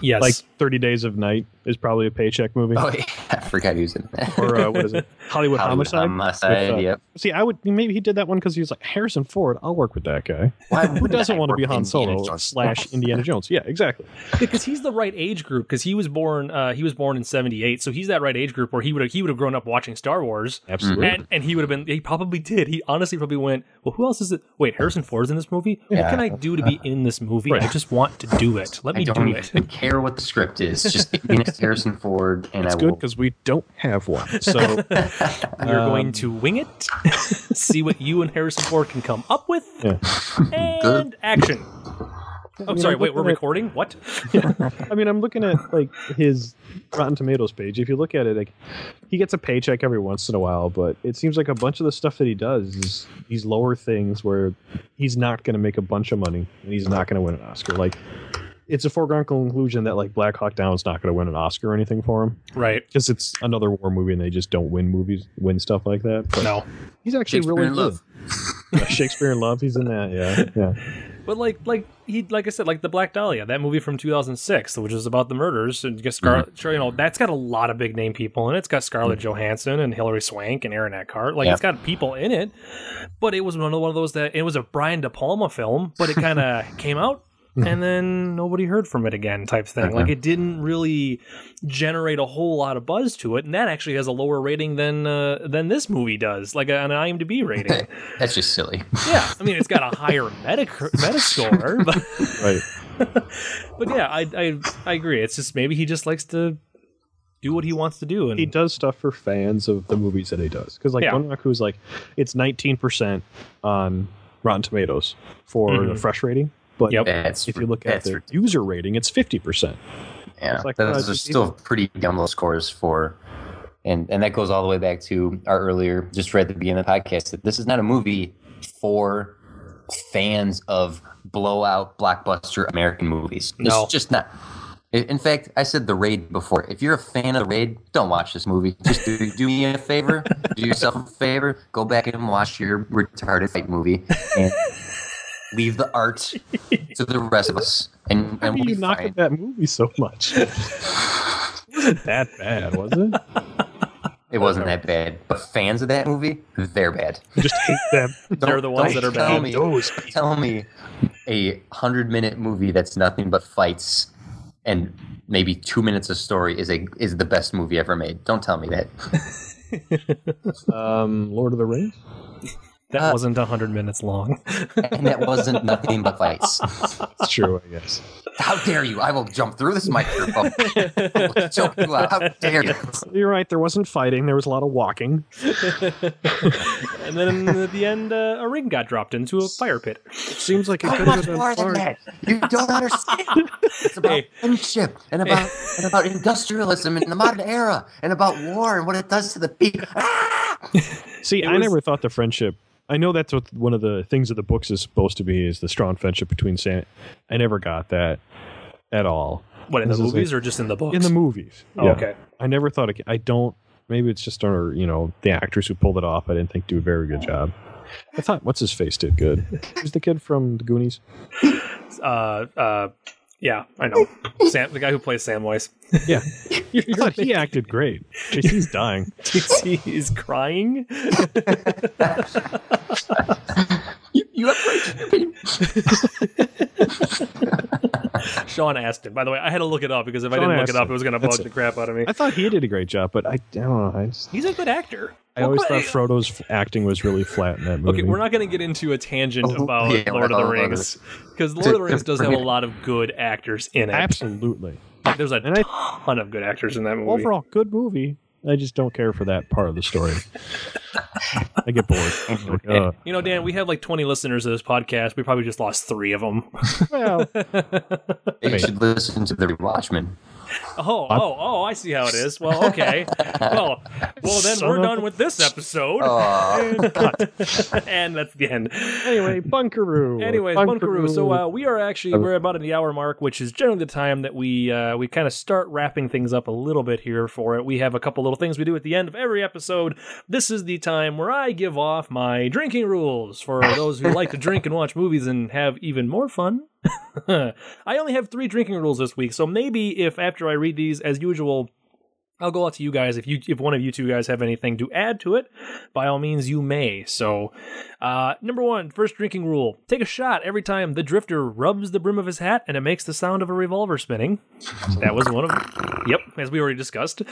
Yes Like Thirty Days of Night is probably a paycheck movie. Oh, yeah. *laughs* I forgot he was in that. Or uh, what is it? *laughs* Hollywood, Hollywood Homicide. Homicide, With, uh, yep. See, I would maybe he did that one because he was like Harrison Ford. I'll work with that guy. Why Who doesn't I want to be with Han Solo Jones? slash Indiana Jones? Yeah, exactly. *laughs* because he's the right age group because he was born uh, he was born in 78 so he's that right age group where he would have he would have grown up watching star wars Absolutely. and, and he would have been he probably did he honestly probably went well who else is it wait harrison ford's in this movie what can i do to be *laughs* in this movie i just want to do it let I me don't do even it *laughs* care what the script is. Just give me *laughs* Harrison Ford, and It's I good will. because we don't have one. So we're going um, to wing it see what you and harrison ford can come up with yeah. and action oh mean, sorry I'm wait we're at- recording what *laughs* I mean, I'm looking at like his Rotten Tomatoes page. If you look at it, like he gets a paycheck every once in a while, but it seems like a bunch of the stuff that he does is these lower things where he's not going to make a bunch of money and he's not going to win an Oscar. Like it's a foregone conclusion that like Black Hawk Down is not going to win an Oscar or anything for him right because it's another war movie and they just don't win movies, win stuff like that. But no he's actually Shakespeare really in good. Love. Yeah, Shakespeare in Love, he's in that. Yeah, yeah. *laughs* But like, like he, like I said, like the Black Dahlia, that movie from 2006, which is about the murders, and gets Scarlett, Mm-hmm. you know, that's got a lot of big name people in it. It's got Scarlett Johansson and Hilary Swank and Aaron Eckhart. Like, Yeah. it's got people in it. But it was one of one of those that it was a Brian De Palma film, but it kind of *laughs* came out. *laughs* And then nobody heard from it again, type thing. Like it didn't really generate a whole lot of buzz to it, and that actually has a lower rating than uh, than this movie does, like an IMDb *laughs* rating. That's just silly. yeah, I mean it's got a *laughs* higher meta Metascore, but Right. but yeah, I, I I agree. It's just maybe he just likes to do what he wants to do, and he does stuff for fans of the movies that he does. Because like Yeah. Bunraku is like it's 19% on Rotten Tomatoes for the Mhm. fresh rating, but Yep. That's if you look at that's the ridiculous. user rating, it's 50%. Yeah, It's like, those uh, are still pretty dumb low scores for, and and that goes all the way back to our earlier, just right at the beginning of the podcast, that this is not a movie for fans of blowout blockbuster American movies. It's No. just not. In in fact, I said the raid before. If you're a fan of the raid, don't watch this movie. Just do, do me a favor, do yourself a favor, go back and watch your retarded fight movie, and leave the art to the rest of us. And, Why and are we'll you be knocking that movie so much? *laughs* it wasn't that bad, was it? *laughs* It wasn't that bad, but fans of that movie, they're bad. *laughs* Just hate them. They're the ones that are tell bad. Me, Those tell me a hundred minute movie that's nothing but fights and maybe two minutes of story is a is the best movie ever made. Don't tell me that. Um, Lord of the Rings. That Uh, wasn't 100 minutes long. *laughs* And that wasn't nothing but fights. It's true, I guess. How dare you? I will jump through this microphone. I will choke you out. How *laughs* dare you? You're right. There wasn't fighting. There was a lot of walking. *laughs* and then at the end, uh, a ring got dropped into a fire pit. It seems like it How could much have been more than far. that? You don't understand. It's about Hey. friendship and about and about industrialism in the modern era and about war and what it does to the people. Ah! See, It I was- never thought the friendship. I know that's what one of the things of the books is supposed to be is the strong friendship between Sam. I never got that at all What, in the This is movies or just in the books? in the movies. Oh, Yeah. okay. I never thought. It, I don't. Maybe it's just our, you know, the actors who pulled it off. I didn't think do a very good job. I thought what's his face did good. *laughs* Who's the kid from the Goonies? Uh, uh, yeah, I know. *laughs* Sam, the guy who plays Samwise. Yeah, *laughs* I thought he acted great. Jeez, he's dying. *laughs* he is crying. You, you have great *laughs* Sean Astin. By the way, I had to look it up because if I didn't look it Astin. up, it was going to That's bug it. the crap out of me. I thought he did a great job, but I, I don't know. I, just, He's a good actor. I always Well, thought Frodo's f- acting was really flat in that movie. Okay, we're not going to get into a tangent Oh, about yeah, Lord of the Rings because Lord of the Rings does have a lot of good actors in it. absolutely. There's a And I- ton of good actors in that movie. Overall, good movie. I just don't care for that part of the story. I get bored. *laughs* Like, uh, You know, Dan, we have like 20 listeners to this podcast. We probably just lost three of them. well, *laughs* You should listen to the Watchmen. Oh, *laughs* oh, oh! I see how it is. Well, okay. *laughs* Well, well, then Son we're done a- with this episode, Oh, *laughs* and that's the end. anyway, Bunkaroo. Anyways, Bunkaroo. So uh, we are actually we're about at the hour mark, which is generally the time that we uh, we kind of start wrapping things up a little bit here for it. We have a couple little things we do at the end of every episode. This is the time where I give off my drinking rules for those who like to drink and watch movies and have even more fun. *laughs* I only have three drinking rules this week, so maybe if after I read these, as usual. I'll go out to you guys if you if one of you two guys have anything to add to it. By all means, you may. So, uh, number one, first drinking rule: take a shot every time the drifter rubs the brim of his hat, and it makes the sound of a revolver spinning. That was one of. Yep, as we already discussed.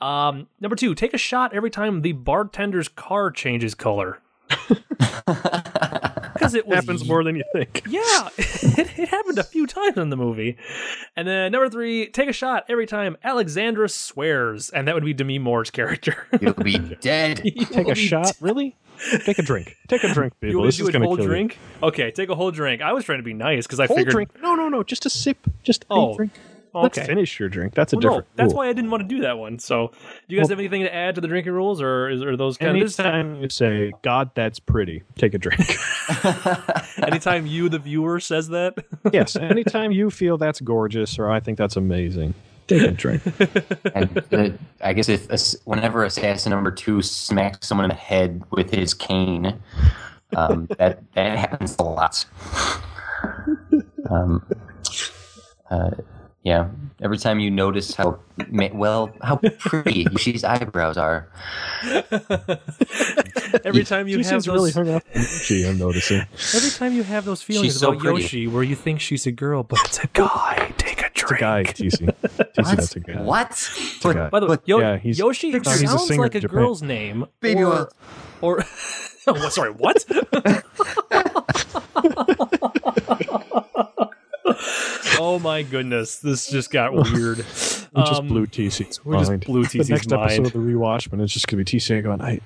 Um, number two, take a shot every time the bartender's car changes color. *laughs* Because it was happens more than you think. *laughs* yeah, *laughs* it, it happened a few times in the movie. And then number three, take a shot every time Alexandra swears, and that would be Demi Moore's character. *laughs* you'll be dead. Take a shot, really? Take a drink. Take a drink, You people. want This to is do a going to whole kill drink? Okay, take a whole drink. I was trying to be nice because I you. Whole figured. drink? No, no, no. Just a sip. Just Oh, a drink. Let's finish your drink. That's a Well, no, different. that's rule. why I didn't want to do that one. So, do you guys Well- have anything to add to the drinking rules, or is are those kind of Anytime you say "God, that's pretty," take a drink. *laughs* *laughs* anytime you, the viewer, says that? *laughs* yes. Anytime you feel that's gorgeous or I think that's amazing, take a drink. And uh, I guess if ass- whenever assassin number two smacks someone in the head with his cane, um, that that happens a lot. Um, uh, yeah. Every time you notice how well how pretty *laughs* Yoshi's eyebrows are, *laughs* Every time you she have seems really those, hung up. on Yoshi, I'm noticing. every time you have those feelings She's so about pretty. Yoshi, where you think she's a girl, but it's a guy. Take a drink. It's a Guy, TC. TC, *laughs* that's a guy. What? a guy. By the way, Yo- Yeah, he's- Yoshi no, he's a sounds singer like a Japan. girl's name. Baby or, oil. or oh, sorry, what? *laughs* oh my goodness, this just got *laughs* weird. We just Um, blew TC's we just mind. blew The TC's next mind. episode of the Rewatchman is just going to be TC going, I,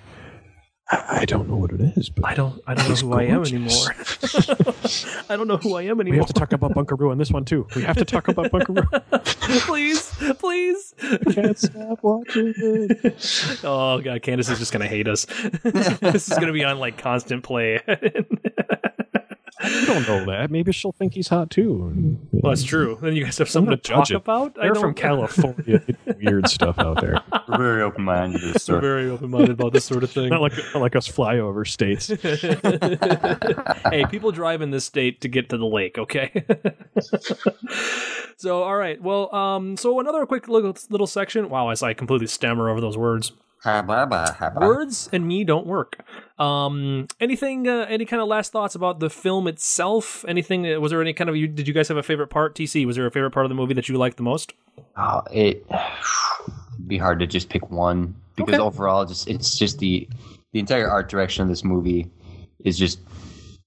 I I don't know what it is, but I don't, I don't know He's who I am anymore. *laughs* I don't know who I am anymore. we have to talk about Bunkaroo on this one too. We have to talk about Bunkaroo. please, please. Can't stop watching it. Oh god, Candace is just gonna hate us. this is gonna be on like constant play. You don't know that. Maybe she'll think he's hot too. and- Well, that's true. Then you guys have something to not talk judging. about. I They're don't- from California. *laughs* Weird stuff out there. We're very open minded to We're very open minded about this sort of thing. Not like not like us flyover states. *laughs* hey, people drive in this state to get to the lake, okay? *laughs* so, all right. Well, um, so another quick little, little section. Wow, as I completely stammer over those words. Words and me don't work. Um, anything? Uh, any kind of last thoughts about the film itself? Anything? uh, Was there any kind of? You, did you guys have a favorite part? TC, was there a favorite part of the movie that you liked the most? Oh, it would *sighs* be hard to just pick one because Okay. overall, just it's just the the entire art direction of this movie is just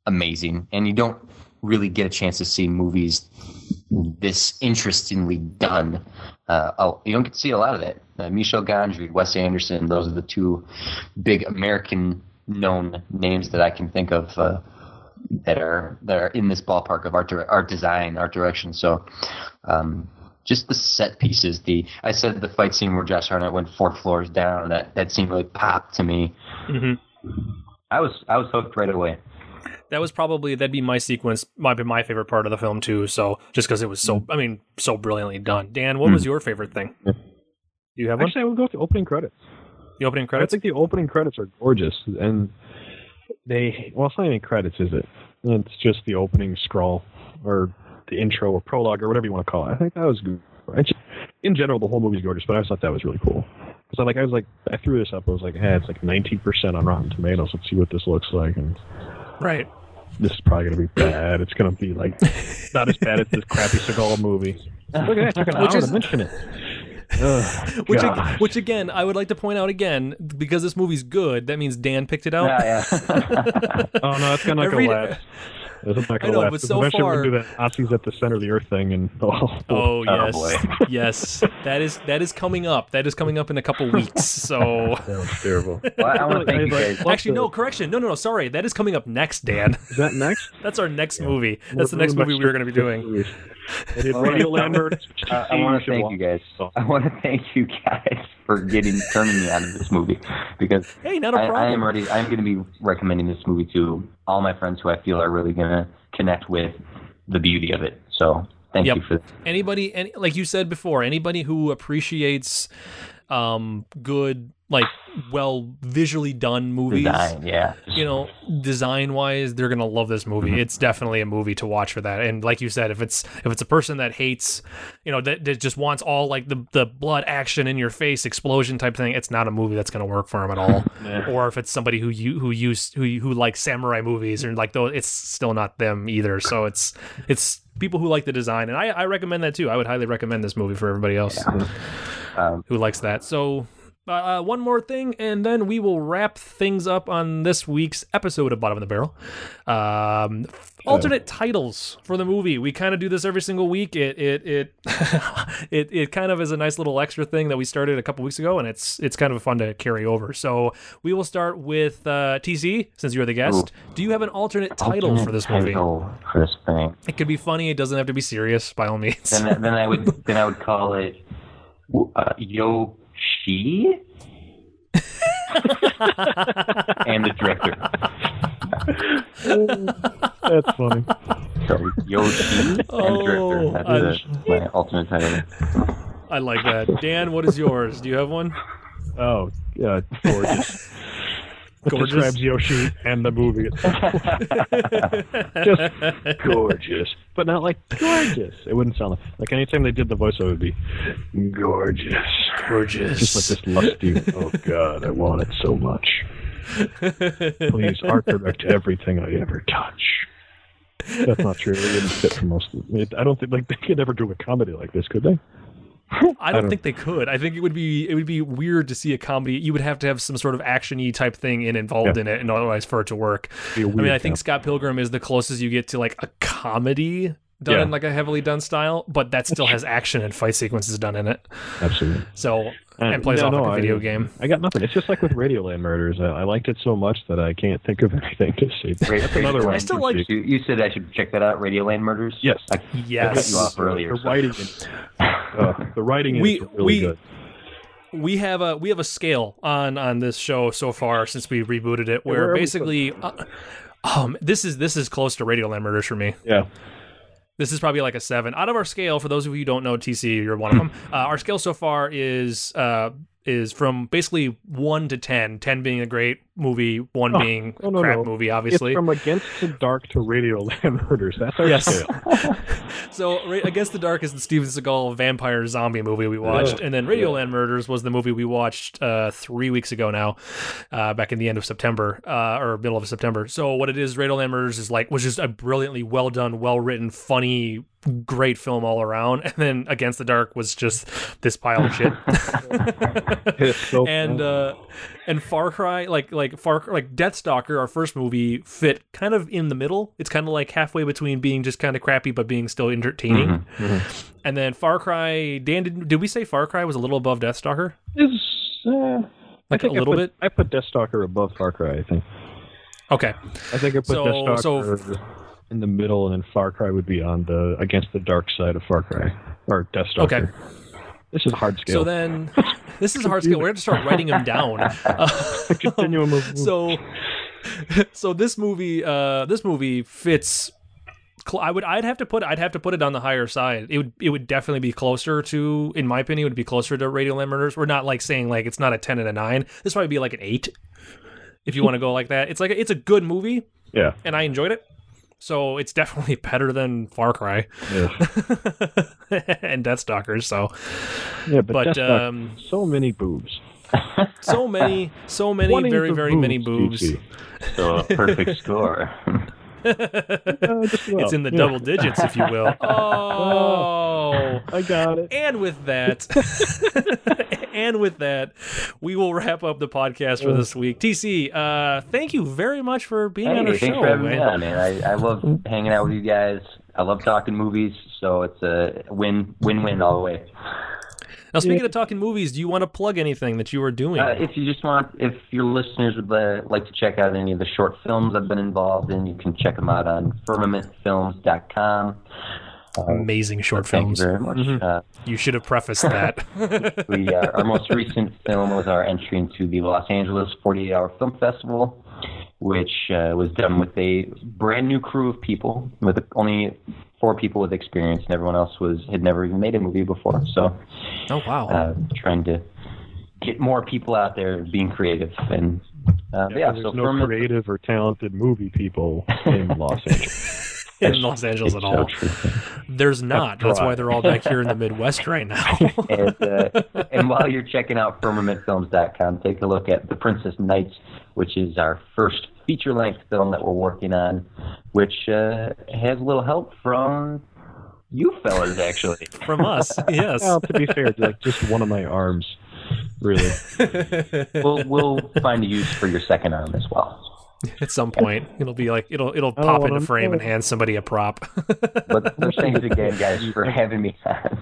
amazing, and you don't really get a chance to see movies this interestingly done. Uh, oh, you don't get to see a lot of it. Uh, Michel Gondry, Wes Anderson, those are the two big American known names that I can think of uh, that are that are in this ballpark of art dir- art design, art direction. So. Um, just the set pieces. The I said the fight scene where Josh Hartnett went four floors down. That that scene really popped to me. Mhm. I was I was hooked right away. That was probably that'd be my sequence. Might be my favorite part of the film too. So just because it was so, mm. I mean, so brilliantly done. Dan, what mm. was your favorite thing? Do you have one? Actually, I would go with the opening credits. The opening credits I credits. think the opening credits are gorgeous, and they well, it's not even credits, is it? It's just the opening scroll or the intro or prologue or whatever you want to call it. I think that was good. Just- In general, the whole movie's gorgeous, but I just thought that was really cool. Because I like, I was like, I threw this up. I was like, hey, it's like 19% on Rotten Tomatoes. Let's see what this looks like. And right. This is probably gonna be bad. It's gonna be like not as bad as this crappy Seagal movie. Look at that, took an Which hour is- to mention it. Ugh, Which, ag- which again, I would like to point out again because this movie's good. That means Dan picked it out. Yeah, yeah. *laughs* *laughs* Oh no, it's gonna Every- collapse. It's not I gonna know, last. but 'cause so eventually far- we're gonna do that Nazis at the center of the earth thing, and *laughs* oh, *laughs* Oh yes, *laughs* yes. That is that is coming up. That is coming up in a couple weeks. So that terrible. Well, I want to thank you I- I- guys. Actually, no correction. No, no, no. Sorry, that is coming up next, Dan. Is that next? That's our next movie. That's the We're next movie we were going to be doing. movies. *laughs* I did wanna- Radio Murders, which I, want to thank you guys. I want to thank you guys for getting turning me out of this movie because Hey, not a I, I problem. am ready. I'm going to be recommending this movie to all my friends who I feel are really going to connect with the beauty of it. So thank Yep. you for. anybody any, like you said before anybody who appreciates um good like well visually done movies. Design, yeah. you know design wise they're gonna love this movie. It's definitely a movie to watch for that. And like you said if it's if it's a person that hates you know that, that just wants all like the the blood action in your face explosion type thing it's not a movie that's gonna work for them at all. *laughs* Or if it's somebody who you who used who who like samurai movies and like though it's still not them either. So it's it's people who like the design. And i i recommend that too. I would highly recommend this movie for everybody else Um, who likes that. So, uh, uh, one more thing, and then we will wrap things up on this week's episode of Bottom of the Barrel. Um, alternate titles for the movie. We kind of do this every single week. It it it *laughs* it it kind of is a nice little extra thing that we started a couple weeks ago, and it's it's kind of fun to carry over. So we will start with uh, TC since you're the guest. Do you have an alternate title for this movie? for this thing. It could be funny. It doesn't have to be serious, by all means. Then, then I would *laughs* then I would call it uh, Yo Shi and the director. That's funny. So Yo Shi and Oh, director. That's I- the, my alternate title. I like that. Dan, what is yours? Do you have one? Oh, yeah, gorgeous. *laughs* Gorgeous? Describes Yoshi and the movie. *laughs* Just gorgeous, but not like gorgeous. It wouldn't sound like like anytime they did the voice, it would be gorgeous. Gorgeous. Just like this lusty. Oh God, I want it so much. Please art direct everything I ever touch. That's not true. It wouldn't fit for most. Of it. I don't think like they could ever do a comedy like this, could they? I don't think they could. I think it would be it would be weird to see a comedy. You would have to have some sort of actiony type thing in involved Yeah. in it, and otherwise for it to work. I mean, I think. Scott Pilgrim is the closest you get to like a comedy done Yeah. in like a heavily done style, but that still has action and fight sequences done in it. absolutely. So and plays no, off no, like a video I- game. I got nothing. It's just like with Radioland Murders. I, I liked it so much that I can't think of *laughs* anything to say. Great. That's another one. I still like- You, you said I should check that out, Radioland Murders? Yes. I, I cut Yes. you off earlier. The so- writing, is, uh, the writing is We- really we- good. we have a we have a scale on on this show so far since we rebooted it where where are basically uh, Um, this is this is close to Radioland Murders for me. Yeah. This is probably like a seven out of our scale. For those of you who don't know TC, you're one of them. Uh, our scale so far is uh, is from basically one to ten. Ten being a great movie, one Oh, being a no, no, crap no. movie, obviously. It's from Against the Dark to Radioland Murders. That's our Yes. *laughs* So, Against the Dark is the Steven Seagal vampire zombie movie we watched, Yeah. and then Radio Radioland Murders was the movie we watched uh, three weeks ago now, uh, back in the end of September uh, or middle of September. So, what it is, Radioland Murders is like was just a brilliantly well done, well written, funny, great film all around, *laughs* and then Against the Dark was just this pile of shit. *laughs* So *laughs* and uh and Far Cry like like Far like Deathstalker our first movie fit kind of in the middle it's kind of like halfway between being just kind of crappy but being still entertaining and then Far Cry Dan did, did we say Far Cry was a little above Deathstalker It's, uh, I Like think a I little put- bit? I put Deathstalker above Far Cry. I think. okay I think I put So- Deathstalker so- in the middle, and then Far Cry would be on the against the dark side of Far Cry or Deathstalker. Okay. This is hard scale. so then *laughs* this is a hard scale we're going to start writing them down *laughs* uh, continuum of so so this movie uh this movie fits cl- I would I'd have to put I'd have to put it on the higher side. It would it would definitely be closer to in my opinion it would be closer to Radioland Murders. We're not like saying like it's not a 10 and a 9. This probably be like an 8 if you want to go like that. It's like it's a good movie yeah. and I enjoyed it. So it's definitely *laughs* better than Far Cry Yeah. *laughs* and Deathstalkers. So Yeah, but, But, um, so many boobs. *laughs* so many so many 20 very of very many boobs. DC. So a perfect score. Just about. It's in the Yeah. double digits, if you will. *laughs* Oh. *laughs* I got it. And with that, *laughs* and with that, we will wrap up the podcast for this week. TC, uh, thank you very much for being on our thanks show. for having me man. on, man. I, I love hanging out with you guys. I love talking movies, so it's a win, win, win all the way. Now, speaking of talking movies, do you want to plug anything that you are doing? Uh, if you just want, if your listeners would uh, like to check out any of the short films I've been involved in, you can check them out on firmamentfilms.com. Amazing short Thank films. you very much. Mhm. Uh, You should have prefaced that. *laughs* we, uh, our most recent film was our entry into the Los Angeles 48 Hour Film Festival, which uh, was done with a brand new crew of people, with only four people with experience, and everyone else was had never even made a movie before. So, oh wow! uh, trying to get more people out there being creative, and uh, yeah, Yeah, there's so no Firmament- creative or talented movie people in *laughs* Los Angeles. in Los Angeles at all, true. there's not. That's why they're all back here in the *laughs* Midwest right now. and, uh, and while you're checking out firmamentfilms.com, take a look at The Princess Knights, which is our first feature length film that we're working on, which uh, has a little help from you fellas, actually. *laughs* From us, yes. well, to be fair, like just one of my arms, really. *laughs* we'll, we'll find a use for your second arm as well. At some point, it'll be like it'll it'll Oh, pop into I'm frame and hand somebody a prop. But, but *laughs* thanks again, guys, for having me on.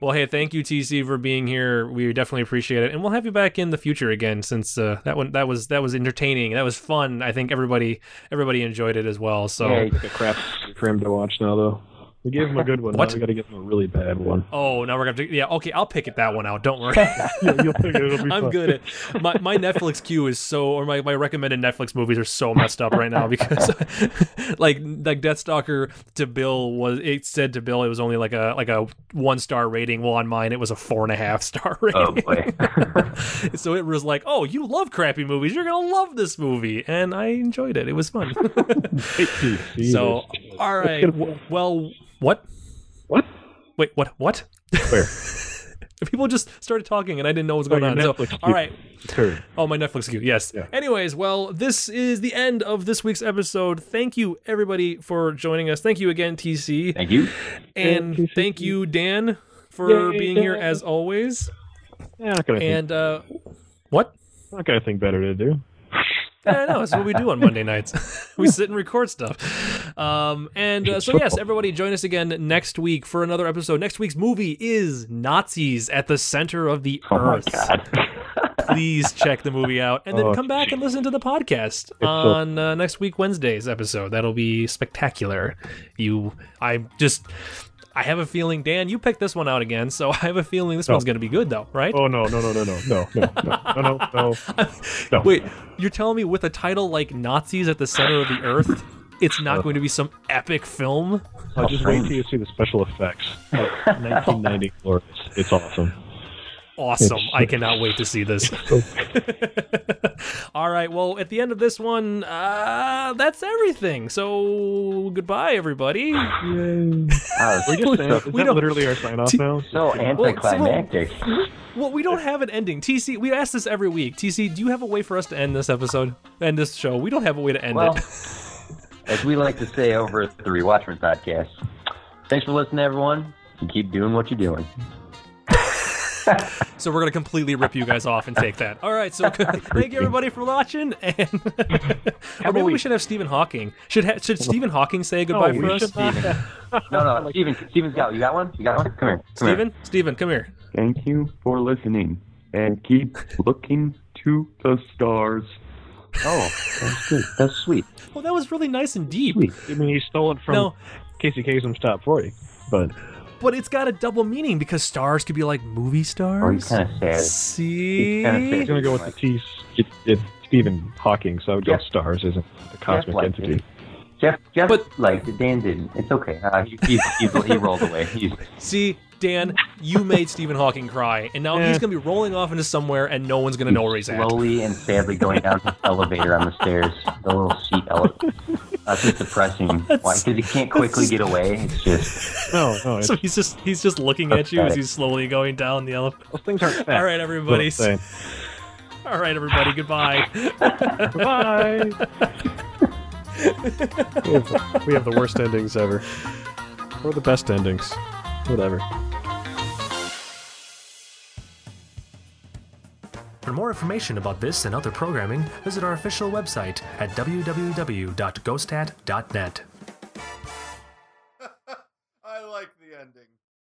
Well, hey, thank you, TC, for being here. We definitely appreciate it, and we'll have you back in the future again. Since uh, that one, that was that was entertaining, that was fun. I think everybody everybody enjoyed it as well. So, Yeah, crap for him to watch now, though. We gave him a good one. What? Now we got to give him a really bad one. oh, now we're gonna have to, yeah, okay, I'll pick it that one out. Don't worry, *laughs* You'll, you'll pick it. I'm fun. good at my my Netflix queue is so, or my, my recommended Netflix movies are so messed up right now because *laughs* like like Deathstalker to Bill was it said to Bill it was only like a like a one star rating. Well, on mine it was a four and a half star *laughs* oh, rating. Oh, boy. so it was like, oh, you love crappy movies. You're gonna love this movie, and I enjoyed it. It was fun. See, so, all right. Well, what? What? Wait, what? What? Where? *laughs* People just started talking, and I didn't know what was Oh, going on. So, all right. Turn. Oh, my Netflix queue. Yes. Yeah. Anyways, well, this is the end of this week's episode. Thank you, everybody, for joining us. Thank you again, TC, Thank you. and Thank you, thank you, Dan, for Yay, being here as always. Yeah, not gonna think, And uh, what? not gonna think better to do. I know. That's what we do on Monday nights. *laughs* we sit and record stuff. Um, and uh, so, yes, everybody join us again next week for another episode. Next week's movie is Nazis at the Center of the Oh, my Earth. God. *laughs* Please check the movie out and then Oh, come back and listen to the podcast so- on uh, next week, Wednesday's episode. That'll be spectacular. You, I just. I have a feeling, Dan, you picked this one out again, so I have a feeling this No. one's going to be good, though, right? Oh no no no no no no no no no no no. no. Wait, you're telling me with a title like Nazis at the Center of the Earth, it's not going to be some epic film? I'll just wait till you see the special effects. 1990 glorious. It's awesome. Awesome. I cannot wait to see this. *laughs* All right, well, at the end of this one, uh, that's everything. So, goodbye, everybody. Wow, We're just is We that literally our sign off T- now? So anticlimactic. Well, we don't have an ending. TC, we ask this every week. TC, do you have a way for us to end this episode? End this show? We don't have a way to end Well, it. *laughs* as we like to say over at the Rewatchment podcast, thanks for listening, everyone. And keep doing what you're doing. *laughs* So we're gonna completely rip you guys off and take that. All right. So *laughs* thank you everybody for watching, and *laughs* *laughs* or maybe we should have Stephen Hawking. Should ha- should Stephen Hawking say goodbye we for us? should No, no, Steven, Steven's got You got one? You got one? Come here. Come here. Stephen, Stephen, come here. Thank you for listening and keep looking to the stars. Oh, that's good. That's sweet. Well, that was really nice and deep. I mean, he stole it from No. Casey Kasem's top 40, but But it's got a double meaning because stars could be like movie Oh, stars. he's kind of sad. See, kinda he's sad. going to go with the T. It, it's Stephen Hawking, so I would go Yeah. stars as a the cosmic like entity. it. Jeff, Jeff, But- like Dan didn't. It's okay. Uh, he, he's, he's, he rolled away. He's, see, Dan, you made Stephen Hawking cry, and now Yeah. he's gonna be rolling off into somewhere, and no one's gonna know where he's at. slowly and sadly going down the *laughs* elevator on the stairs, the little seat elevator. That's uh, just depressing. *laughs* Why? Because he can't quickly get away. It's just No, no, *laughs* it's, So he's just he's just looking at you as he's slowly going down the elevator. those things aren't. All right, everybody. That's what I'm All right, everybody. Goodbye. saying. Bye. we, have, we have the worst endings ever. Or the best endings. Whatever. For more information about this and other programming, visit our official website at www.ghostat.net.